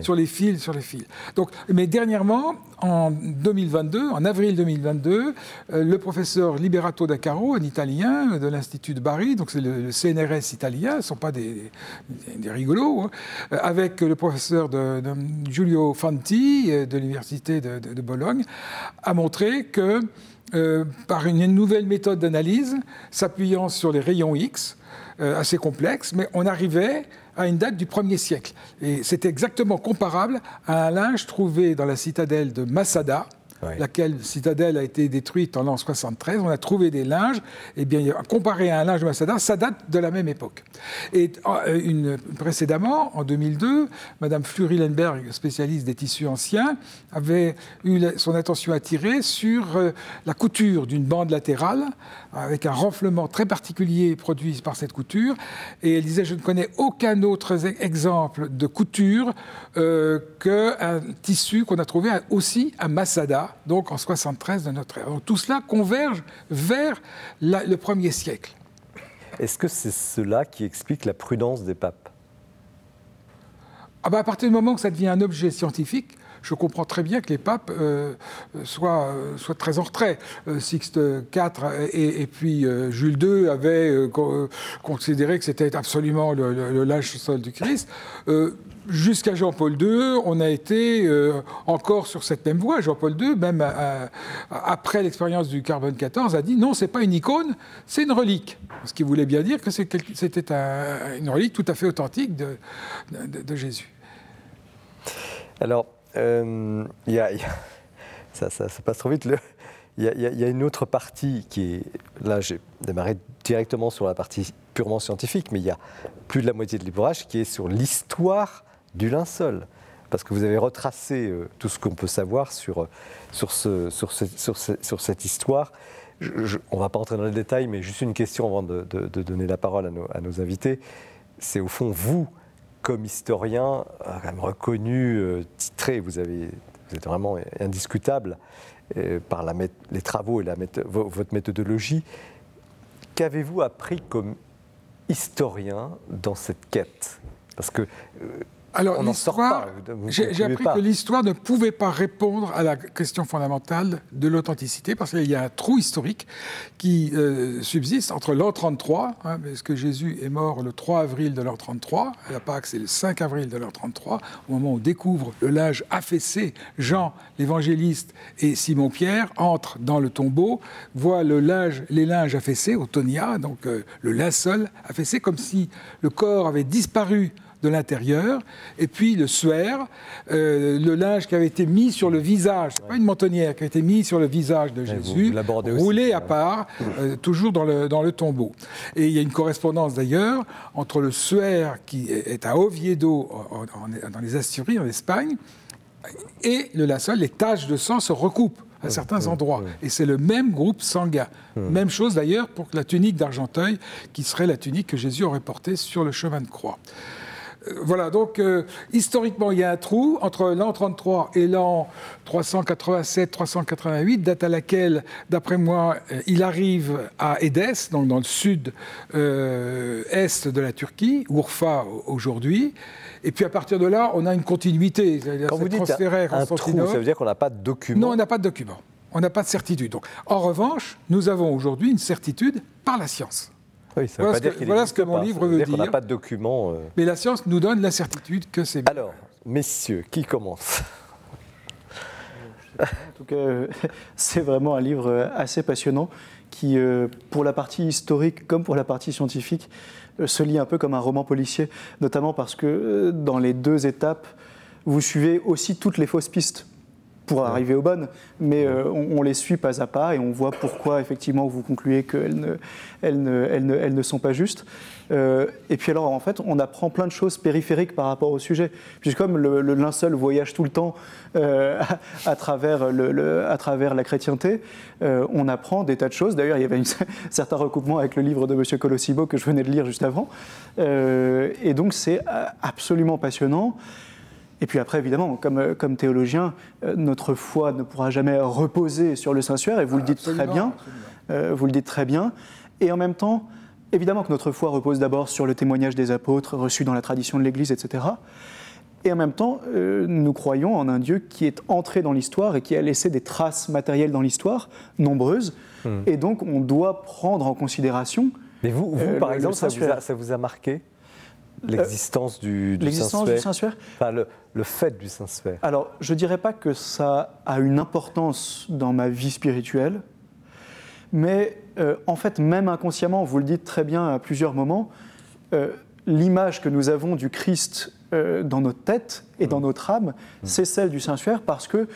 sur les fils, sur les fils. Donc, mais dernièrement, en 2022, en avril 2022, euh, le professeur Liberato da Caro, un Italien de l'Institut de Bari, donc c'est le, CNRS italien, ce ne sont pas des, des, rigolos, hein, euh, avec le professeur de, Giulio Fanti euh, de l'Université de, Bologne, a montré que par une nouvelle méthode d'analyse, s'appuyant sur les rayons X, assez complexes, mais on arrivait à une date du 1er siècle. Et c'est exactement comparable à un linge trouvé dans la citadelle de Laquelle citadelle a été détruite en l'an 73. On a trouvé des linges, eh bien, comparé à un linge de Masada, ça date de la même époque. Et euh, précédemment, en 2002, Madame Fleury-Lenberg, spécialiste des tissus anciens, avait eu son attention attirée sur euh, la couture d'une bande latérale, avec un renflement très particulier produit par cette couture. Et elle disait, je ne connais aucun autre exemple de couture euh, qu'un tissu qu'on a trouvé aussi à Masada, donc en 73 de notre ère. tout cela converge vers le premier siècle. Est-ce que c'est cela qui explique la prudence des papes? Ah bah, À partir du moment que ça devient un objet scientifique, je comprends très bien que les papes euh, soient, euh, soient, très en retrait. Euh, Sixte IV et, puis Jules II avaient considéré que c'était absolument le, le, sol du Christ jusqu'à Jean-Paul II, on a été euh, encore sur cette même voie. Jean-Paul II, même euh, euh, après l'expérience du carbone 14, a dit non, c'est pas une icône, c'est une relique. Ce qui voulait bien dire que c'était une relique tout à fait authentique de, Jésus. Alors, il y, a, ça, passe trop vite. Il y, a une autre partie qui est. Là, j'ai démarré directement sur la partie purement scientifique, mais il y a plus de la moitié de l'ouvrage qui est sur l'histoire du linceul. Parce que vous avez retracé euh, tout ce qu'on peut savoir sur, ce, sur, cette histoire. on ne va pas entrer dans les détails, mais juste une question avant de, donner la parole à nos invités. C'est au fond, vous, comme historien, euh, quand même reconnu, euh, titré, vous, avez, vous êtes vraiment indiscutable par la, les travaux et la, votre méthodologie. Qu'avez-vous appris comme historien dans cette quête? Parce que alors, l'histoire, j'ai appris que l'histoire ne pouvait pas répondre à la question fondamentale de l'authenticité, parce qu'il y a un trou historique qui euh, subsiste entre l'an 33, hein, parce que Jésus est mort le 3 avril de l'an 33, à la Pâque c'est le 5 avril de l'an 33, au moment où on découvre le linge affaissé, Jean l'évangéliste et Simon-Pierre entrent dans le tombeau, voient le linge, les linges affaissés, au tonia, donc euh, le linceul affaissé, comme si le corps avait disparu de l'intérieur, et puis le suaire, euh, le linge qui avait été mis sur le visage, pas une mentonnière, qui a été mis sur le visage de Jésus, roulé à part, euh, toujours dans le, dans le tombeau. Et il y a une correspondance d'ailleurs entre le suaire qui est à Oviedo, dans les Asturies, en Espagne, et le linceul, les taches de sang se recoupent à certains endroits. Et c'est le même groupe sanguin. Même chose d'ailleurs pour la tunique d'Argenteuil, qui serait la tunique que Jésus aurait portée sur le chemin de croix voilà, donc euh, historiquement, il y a un trou entre l'an 33 et l'an 387-388, date à laquelle, d'après moi, euh, il arrive à Édesse, donc dans le sud-est euh, de la Turquie, Urfa aujourd'hui. Et puis à partir de là, on a une continuité. Quand vous dites un trou, ça veut dire qu'on n'a pas de document Non, on n'a pas de document. On n'a pas de certitude. Donc, en revanche, nous avons aujourd'hui une certitude par la science. Oui, ça voilà, veut pas ce, que, voilà ce que mon livre veut dire. On n'a pas de document. Euh. Mais la science nous donne la certitude que c'est Alors, messieurs, qui commence? En tout cas, c'est vraiment un livre assez passionnant qui, euh, pour la partie historique comme pour la partie scientifique, euh, se lit un peu comme un roman policier, notamment parce que dans les deux étapes, vous suivez aussi toutes les fausses pistes pour arriver aux bonnes, mais euh, on, les suit pas à pas et on voit pourquoi effectivement vous concluez qu'elles ne, elles ne, elles ne, elles ne sont pas justes. Euh, et puis alors en fait, on apprend plein de choses périphériques par rapport au sujet. Puisque comme le, linceul voyage tout le temps euh, à, travers le, à travers la chrétienté, on apprend des tas de choses. D'ailleurs, il y avait un certain recoupement avec le livre de M. Colosibo que je venais de lire juste avant. et donc c'est absolument passionnant. Et puis après, évidemment, comme, euh, comme théologien, euh, notre foi ne pourra jamais reposer sur le Saint-Suaire, et vous le dites très bien. Euh, vous le dites très bien. Et en même temps, évidemment que notre foi repose d'abord sur le témoignage des apôtres reçus dans la tradition de l'Église, etc. Et en même temps, nous croyons en un Dieu qui est entré dans l'histoire et qui a laissé des traces matérielles dans l'histoire, nombreuses. Hmm. Et donc, on doit prendre en considération. Mais vous, vous par exemple, ça vous, a, ça vous a marqué? L'existence du, du Saint-Suaire enfin, le, le, fait du Saint-Suaire Alors, je ne dirais pas que ça a une importance dans ma vie spirituelle, mais euh, en fait, même inconsciemment, vous le dites très bien à plusieurs moments, euh, l'image que nous avons du Christ euh, dans notre tête et dans mmh. notre âme, mmh. c'est celle du Saint-Suaire parce que,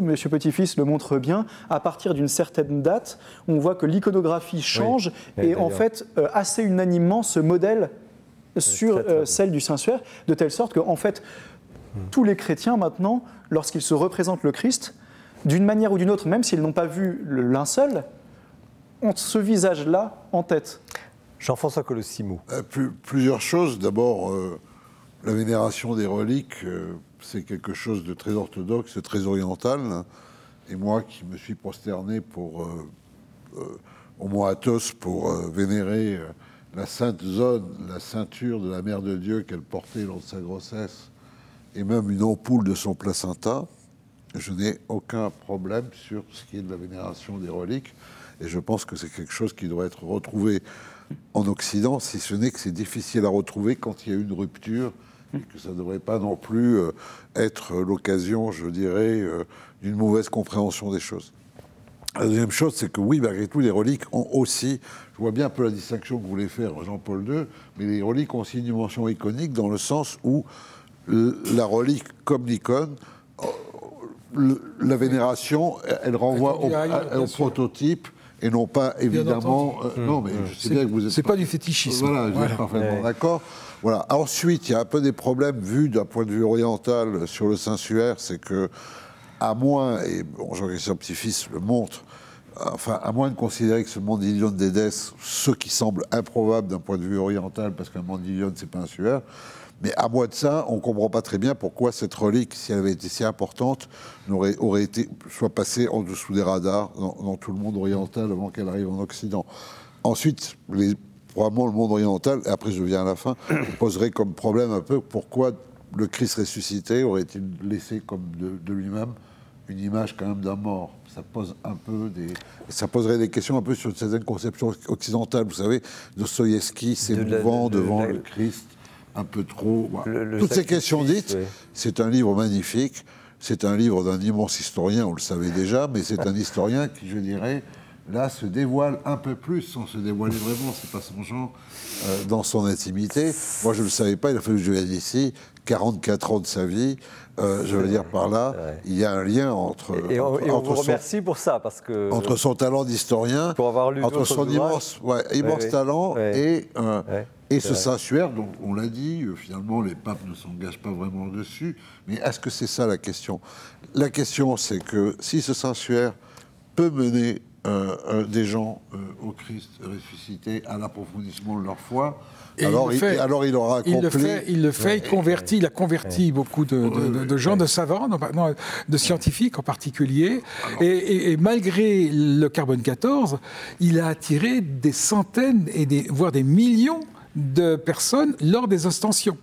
Monsieur Petit-Fils le montre bien, à partir d'une certaine date, on voit que l'iconographie change et en fait, assez unanimement, ce modèle sur euh, celle du Saint-Suaire, de telle sorte qu'en fait, tous les chrétiens maintenant, lorsqu'ils se représentent le Christ, d'une manière ou d'une autre, même s'ils n'ont pas vu le linceul, ont ce visage-là en tête. Jean-François Colossimo. Euh, plusieurs choses. D'abord, euh, la vénération des reliques, c'est quelque chose de très orthodoxe, très oriental. Et moi qui me suis prosterné pour, au Mont Athos pour vénérer la sainte zone, la ceinture de la Mère de Dieu qu'elle portait lors de sa grossesse, et même une ampoule de son placenta, je n'ai aucun problème sur ce qui est de la vénération des reliques, et je pense que c'est quelque chose qui doit être retrouvé en Occident, si ce n'est que c'est difficile à retrouver quand il y a une rupture, et que ça ne devrait pas non plus euh, être l'occasion, je dirais, euh, d'une mauvaise compréhension des choses. La deuxième chose, c'est que oui, malgré tout, les reliques ont aussi, je vois bien un peu la distinction que voulait faire Jean-Paul II, mais les reliques ont aussi une dimension iconique dans le sens où la relique, comme l'icône, euh, la vénération, elle renvoie au, prototype et non pas évidemment. Euh, non, mais je sais bien que vous êtes. C'est pas, du fétichisme. Voilà, je suis parfaitement d'accord. Voilà. Ensuite, il y a un peu des problèmes vus d'un point de vue oriental sur le Saint-Suaire, c'est que à moins, et bon, Jean-Christian Petit-Fils le montre, enfin, à moins de considérer que ce mandilion d'Édesse, ce qui semble improbable d'un point de vue oriental, parce qu'un mandilion, c'est pas un suaire, mais à moins de ça, on ne comprend pas très bien pourquoi cette relique, si elle avait été si importante, aurait, été, soit passée en dessous des radars dans, tout le monde oriental avant qu'elle arrive en Occident. Ensuite, probablement le monde oriental, et après je viens à la fin, poserait comme problème un peu pourquoi le Christ ressuscité aurait-il laissé comme de lui-même une image quand même d'un mort. Ça pose un peu des, ça poserait des questions un peu sur certaines conceptions occidentales. Vous savez, Dostoïevski s'émouvant de devant le Christ un peu trop. Toutes ces questions dites, c'est un livre magnifique. C'est un livre d'un immense historien, on le savait déjà, mais c'est un historien qui, je dirais, là, se dévoile un peu plus, sans se dévoiler vraiment, c'est pas son genre, euh, dans son intimité. Moi, je ne le savais pas, il a fallu que je vienne ici, 44 ans de sa vie, euh, je veux dire par là, il y a un lien entre. Et, on, vous remercie pour ça, parce que. Entre son talent d'historien, pour avoir lu entre son immense, immense talent et, euh, et ce Saint-Suaire, dont on l'a dit, euh, finalement, les papes ne s'engagent pas vraiment dessus. Mais est-ce que c'est ça la question? La question, c'est que si ce Saint-Suaire peut mener des gens au Christ ressuscité, à l'approfondissement de leur foi, alors, il, alors il aura il le fait, il le fait, il convertit, il a converti beaucoup de, gens, de savants, de scientifiques en particulier. Et, malgré le carbone 14, il a attiré des centaines et des, voire des millions de personnes lors des ostensions.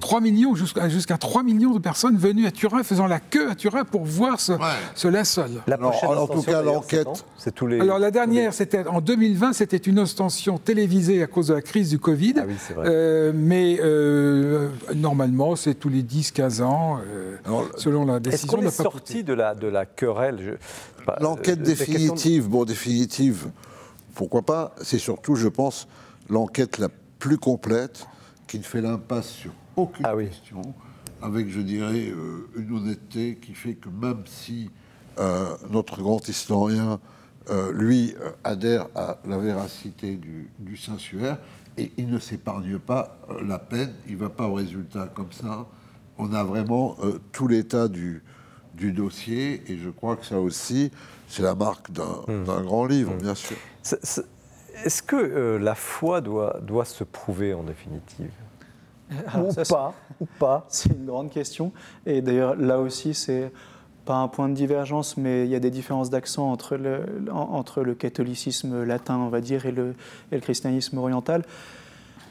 3 millions, jusqu'à 3 millions de personnes venues à Turin, faisant la queue à Turin pour voir ce, ce linceul. La prochaine en tout cas, l'enquête. C'est tous les. Alors la dernière, c'était en 2020, c'était une ostension télévisée à cause de la crise du Covid. Ah oui, vrai. Euh, mais euh, normalement, c'est tous les 10-15 ans, euh, selon la décision. Est-ce qu'on est, sorti de la, de la querelle? L'enquête définitive, bon, définitive, pourquoi pas? C'est surtout, je pense, l'enquête la plus complète, qui ne fait l'impasse sur aucune ah question, avec, je dirais, euh, une honnêteté qui fait que même si euh, notre grand historien, euh, lui, adhère à la véracité du, du Saint-Suaire, et il ne s'épargne pas la peine, il ne va pas au résultat comme ça. On a vraiment tout l'état du, du dossier, et je crois que ça aussi, c'est la marque d'un mmh. grand livre, mmh. bien sûr. Est-ce que la foi doit, doit se prouver en définitive? Ou, pas, ou pas C'est une grande question. Et d'ailleurs, là aussi, c'est pas un point de divergence, mais il y a des différences d'accent entre le, entre le catholicisme latin, on va dire, et le, et le christianisme oriental.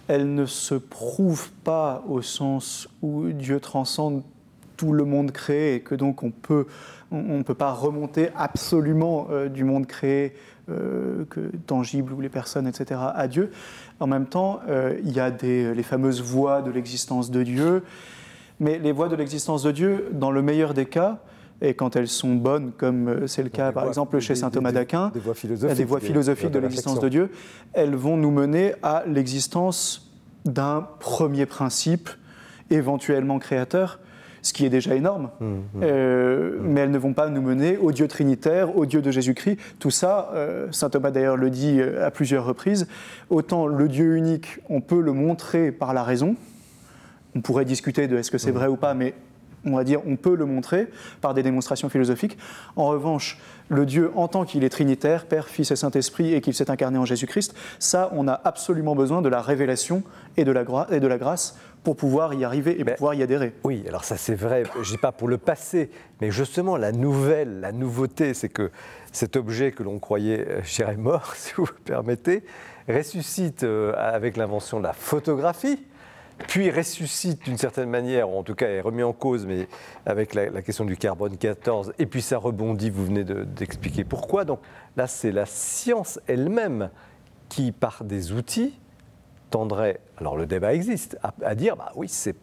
Elle ne se prouve pas au sens où Dieu transcende tout le monde créé et que donc on peut on ne peut pas remonter absolument euh, du monde créé euh, que, tangible ou les personnes, etc., à Dieu. En même temps, euh, il y a des, les fameuses voies de l'existence de Dieu, mais les voies de l'existence de Dieu, dans le meilleur des cas, et quand elles sont bonnes, comme c'est le cas par exemple chez saint Thomas d'Aquin, des, voies philosophiques, des voies philosophiques de l'existence de Dieu, elles vont nous mener à l'existence d'un premier principe, éventuellement créateur, ce qui est déjà énorme. Mmh, mmh. Euh, mais elles ne vont pas nous mener au Dieu trinitaire, au Dieu de Jésus-Christ. Tout ça, euh, saint Thomas d'ailleurs le dit euh, à plusieurs reprises, autant le Dieu unique, on peut le montrer par la raison. On pourrait discuter de est-ce que c'est mmh. vrai ou pas, mais on va dire, on peut le montrer par des démonstrations philosophiques. En revanche, le Dieu, en tant qu'il est trinitaire, Père, Fils et Saint-Esprit, et qu'il s'est incarné en Jésus-Christ, ça, on a absolument besoin de la révélation et de la, et de la grâce pour pouvoir y arriver et pouvoir y adhérer. Oui, alors ça c'est vrai, je dis pas pour le passé, mais justement la nouvelle, la nouveauté, c'est que cet objet que l'on croyait, euh, cher et mort, si vous me permettez, ressuscite euh, avec l'invention de la photographie, puis ressuscite d'une certaine manière, ou en tout cas est remis en cause, mais avec la, question du carbone 14, et puis ça rebondit, vous venez d'expliquer pourquoi. Donc là, c'est la science elle-même qui, par des outils, tendrait, alors le débat existe, à, dire, bah oui, c'est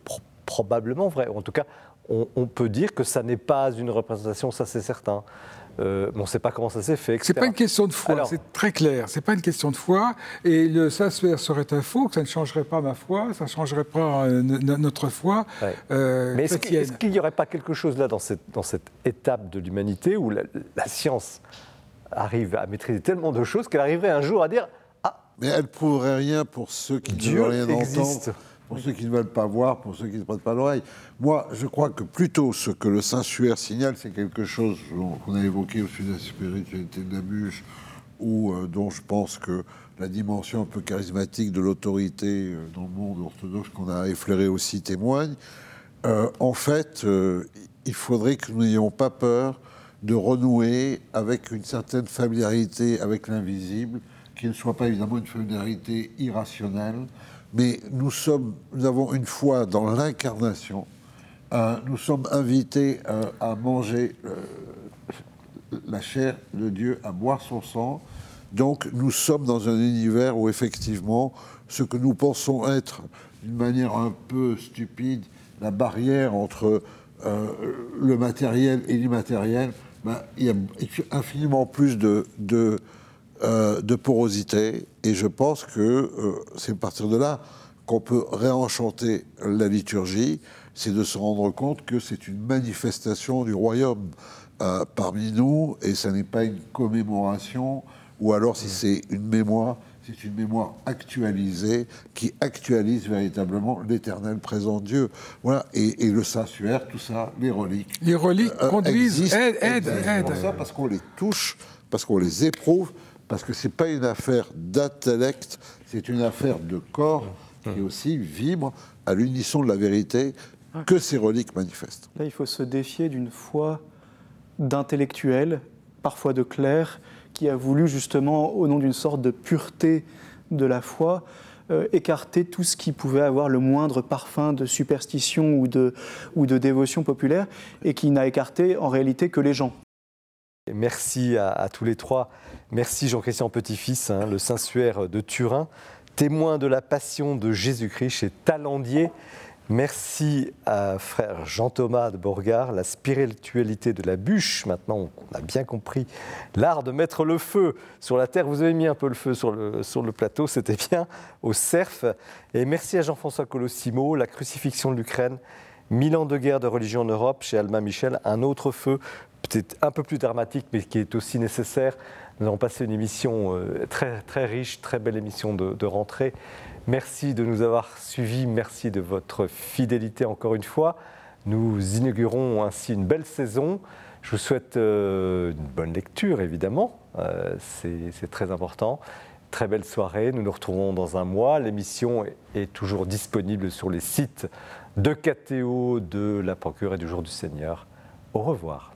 probablement vrai. En tout cas, on, peut dire que ça n'est pas une représentation, ça c'est certain. Euh, on ne sait pas comment ça s'est fait. C'est pas une question de foi, c'est très clair. C'est pas une question de foi. Et le ça serait un faux, que ça ne changerait pas ma foi, ça ne changerait pas euh, notre foi. Euh, Mais est-ce qu'il n'y aurait pas quelque chose là dans cette, dans cette étape de l'humanité où la, science arrive à maîtriser tellement de choses qu'elle arriverait un jour à dire mais elle ne prouverait rien pour ceux qui ne veulent rien entendre, pour ceux qui ne veulent pas voir, pour ceux qui ne prêtent pas l'oreille. Moi, je crois que plutôt ce que le Saint-Suaire signale, c'est quelque chose qu'on a évoqué au sujet de la spiritualité de la bûche, ou euh, dont je pense que la dimension un peu charismatique de l'autorité euh, dans le monde orthodoxe qu'on a effleuré aussi témoigne. Euh, en fait, il faudrait que nous n'ayons pas peur de renouer avec une certaine familiarité avec l'invisible qui ne soit pas évidemment une familiarité irrationnelle, mais nous, sommes, nous avons une foi dans l'incarnation. Euh, nous sommes invités euh, à manger euh, la chair de Dieu, à boire son sang. Donc nous sommes dans un univers où effectivement ce que nous pensons être d'une manière un peu stupide, la barrière entre le matériel et l'immatériel, ben, il y a infiniment plus de, de euh, de porosité. Et je pense que euh, c'est à partir de là qu'on peut réenchanter la liturgie, c'est de se rendre compte que c'est une manifestation du royaume euh, parmi nous, et ça n'est pas une commémoration, ou alors si c'est une mémoire, c'est une mémoire actualisée qui actualise véritablement l'éternel présent de Dieu. Voilà, et, le Saint-Suaire, tout ça, les reliques. Les reliques conduisent, aident, aident, aident. ça, parce qu'on les touche, parce qu'on les éprouve, parce que ce n'est pas une affaire d'intellect, c'est une affaire de corps qui aussi vibre à l'unisson de la vérité que ces reliques manifestent. Là, il faut se défier d'une foi d'intellectuel, parfois de clerc, qui a voulu justement, au nom d'une sorte de pureté de la foi, euh, écarter tout ce qui pouvait avoir le moindre parfum de superstition ou de, ou de dévotion populaire, et qui n'a écarté en réalité que les gens. Merci à, tous les trois. Merci Jean-Christian Petit-Fils, hein, le Saint-Suaire de Turin, témoin de la passion de Jésus-Christ chez Talandier. Merci à frère Jean-Thomas de Borgard, la spiritualité de la bûche. Maintenant, on a bien compris l'art de mettre le feu sur la terre. Vous avez mis un peu le feu sur le, sur le plateau, c'était bien, au cerf. Et merci à Jean-François Colossimo, la crucifixion de l'Ukraine. Mille ans de guerre de religion en Europe chez Alma Michel, un autre feu, peut-être un peu plus dramatique, mais qui est aussi nécessaire. Nous avons passé une émission euh, très, très riche, très belle émission de, de rentrée. Merci de nous avoir suivis, merci de votre fidélité encore une fois. Nous inaugurons ainsi une belle saison. Je vous souhaite euh, une bonne lecture, évidemment. Euh, c'est très important. Très belle soirée. Nous nous retrouvons dans un mois. L'émission est toujours disponible sur les sites de KTO, de la Procure et du Jour du Seigneur. Au revoir.